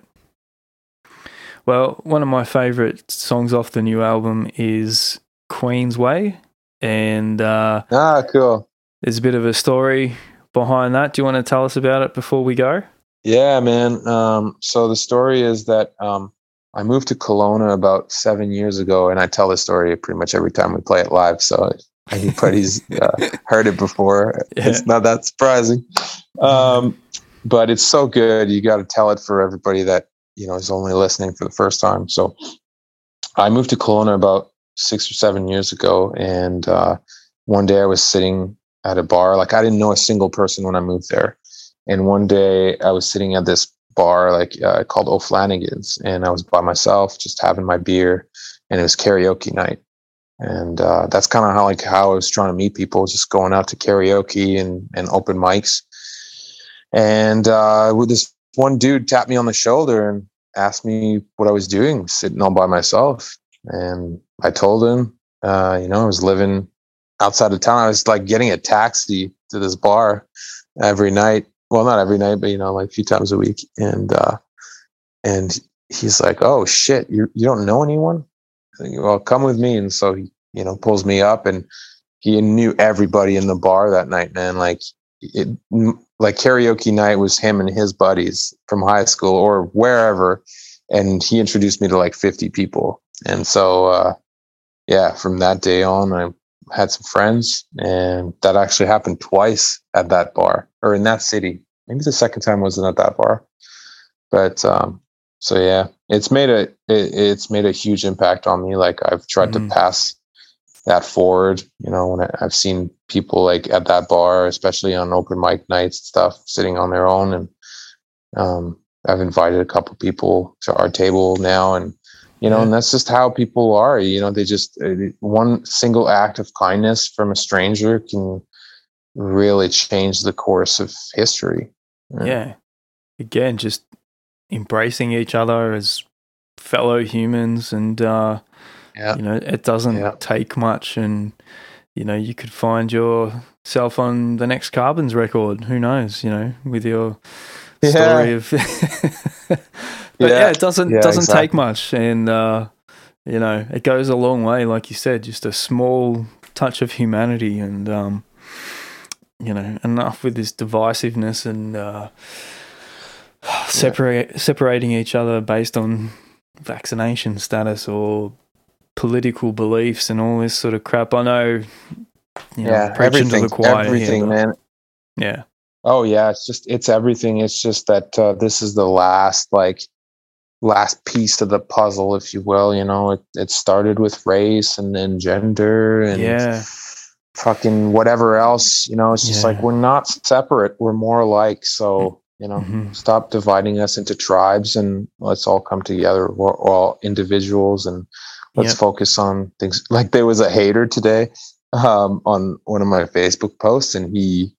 Well, one of my favorite songs off the new album is Queen's Way. And uh, ah, cool. There's a bit of a story behind that. Do you want to tell us about it before we go? Yeah, man. Um, so the story is that um, I moved to Kelowna about seven years ago, and I tell the story pretty much every time we play it live. So anybody's uh, heard it before, yeah. it's not that surprising. Um, but it's so good. You got to tell it for everybody that you know is only listening for the first time. So I moved to Kelowna about six or seven years ago, and uh, one day I was sitting at a bar. Like I didn't know a single person when I moved there, and one day I was sitting at this bar like uh, called O'Flanagan's, and I was by myself, just having my beer, and it was karaoke night. And uh, that's kind of how like how I was trying to meet people, just going out to karaoke and and open mics. And uh, with this one dude tapped me on the shoulder and asked me what I was doing, sitting all by myself. And I told him, uh, you know, I was living outside of town. I was like getting a taxi to this bar every night. Well, not every night, but you know, like a few times a week. And uh, and he's like, "Oh shit, you you don't know anyone? Well, come with me." And so he, you know, pulls me up, and he knew everybody in the bar that night, man. Like it, like karaoke night was him and his buddies from high school or wherever and he introduced me to like 50 people and so uh, yeah from that day on i had some friends and that actually happened twice at that bar or in that city maybe the second time wasn't at that bar but um, so yeah it's made a it, it's made a huge impact on me like i've tried mm-hmm. to pass that forward. You know, when I, have seen people like at that bar, especially on open mic nights and stuff, sitting on their own, and um, I've invited a couple people to our table now, and you know, yeah. and that's just how people are. You know, they just uh, one single act of kindness from a stranger can really change the course of history. Yeah. yeah. Again, just embracing each other as fellow humans and uh, yeah. You know, it doesn't yeah. take much, and you know, you could find yourself on the next Carbons record. Who knows? You know, with your yeah. story of. but yeah. it doesn't doesn't exactly. take much, and uh, you know, it goes a long way. Like you said, just a small touch of humanity, and um, you know, enough with this divisiveness and. Uh, separate separating each other based on vaccination status or political beliefs and all this sort of crap. I know, you know yeah, everything, everything, here, man. Yeah. Oh yeah, it's just it's everything. It's just that uh, this is the last like last piece of the puzzle, if you will. You know, it it started with race and then gender and yeah. fucking whatever else. You know, it's just Yeah. like we're not separate. We're more alike. So you know, Mhm. stop dividing us into tribes and let's all come together. We're all individuals and let's Yep. focus on things. Like there was a hater today um, on one of my Facebook posts, and he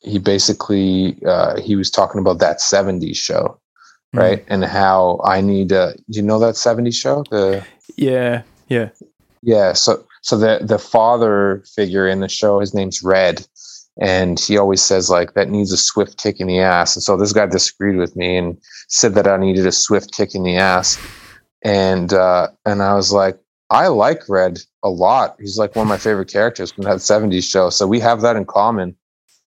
he basically uh, he was talking about that '70s show, Mm. right? And how I need to. You know that '70s show? The Yeah. Yeah. yeah, so so the the father figure in the show, his name's Red, and he always says like that needs a swift kick in the ass. And so this guy disagreed with me and said that I needed a swift kick in the ass. And uh, and I was like, I like Red a lot. He's like one of my favorite characters from that '70s show. So we have that in common.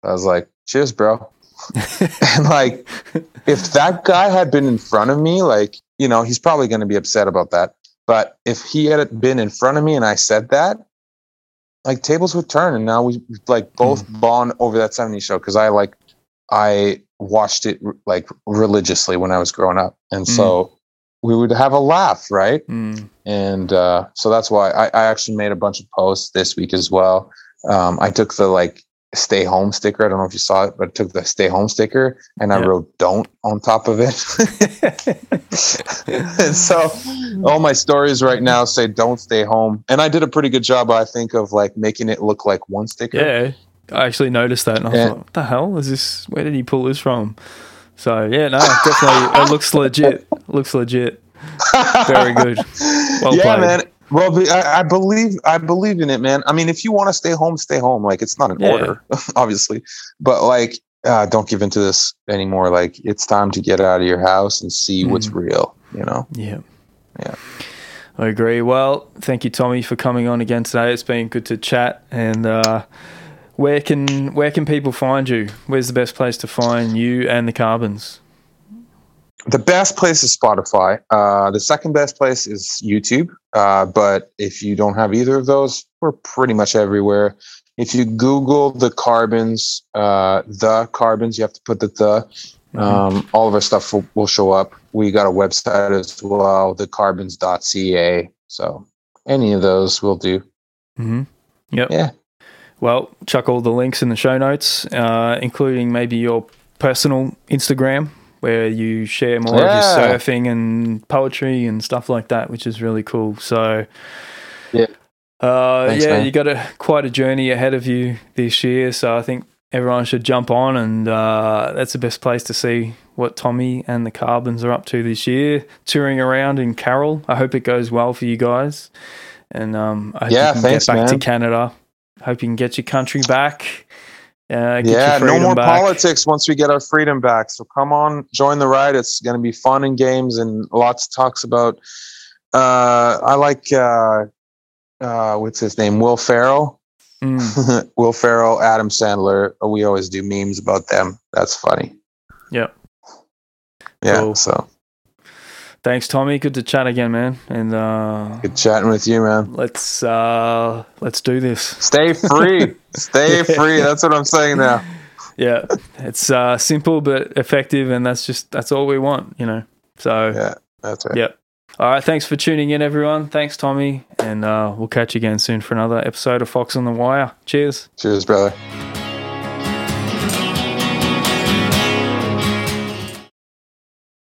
I was like, cheers, bro. and like, if that guy had been in front of me, like, you know, he's probably going to be upset about that. But if he had been in front of me and I said that, like tables would turn, and now we like both bond over that '70s show because I like I watched it like religiously when I was growing up, and so we would have a laugh, right? Mm. and uh, so that's why I, I actually made a bunch of posts this week as well. Um, I took the like stay home sticker. I don't know if you saw it, but I took the stay home sticker and I Yeah. wrote don't on top of it. and so all my stories right now say don't stay home. And I did a pretty good job, I think, of like making it look like one sticker. yeah. I actually noticed that and I Yeah. thought, what the hell is this? Where did he pull this from? So yeah, no, definitely it looks legit. looks legit. Very good. Well yeah, played. man. Well, I, I believe I believe in it, man. I mean, if you want to stay home, stay home. Like it's not an Yeah. order, obviously, but like, uh, don't give into this anymore. Like it's time to get out of your house and see what's Mm. real. You know. Yeah. Yeah. I agree. Well, thank you, Tommy, for coming on again today. It's been good to chat. And uh, where can where can people find you? Where's the best place to find you and the Carbons? The best place is Spotify. Uh, the second best place is YouTube. Uh, but if you don't have either of those, we're pretty much everywhere. If you Google the carbons, uh, the carbons, you have to put the the. Mm-hmm. Um, all of our stuff will, will show up. We got a website as well, thecarbons.ca. So any of those will do. hmm Yep. Yeah. Well, chuck all the links in the show notes, uh, including maybe your personal Instagram where you share more Yeah. of your surfing and poetry and stuff like that, which is really cool. So, Yeah. uh, Thanks, yeah, man. you got a quite a journey ahead of you this year. So I think everyone should jump on, and uh, that's the best place to see what Tommy and the Carbons are up to this year, touring around in Carol. I hope it goes well for you guys, and um, I hope Yeah, you can thanks, get back to. Canada. Hope you can get your country back. Uh, yeah, no more back. politics once we get our freedom back. So come on, join the ride. It's going to be fun and games and lots of talks about. Uh, I like uh, uh, what's his name, Will Ferrell. Mm, Will Ferrell, Adam Sandler. We always do memes about them. That's funny. Yep. Yeah. Cool. So thanks, Tommy. Good to chat again, man. And uh, good chatting with you, man. let's uh, let's do this. Stay free. Stay free. That's what I'm saying now. Yeah, it's uh, simple but effective, and that's just that's all we want, you know. So Yeah, that's right. Yep. All right. Thanks for tuning in, everyone. Thanks, Tommy. And uh, we'll catch you again soon for another episode of Fox on the Wire. Cheers. Cheers, brother.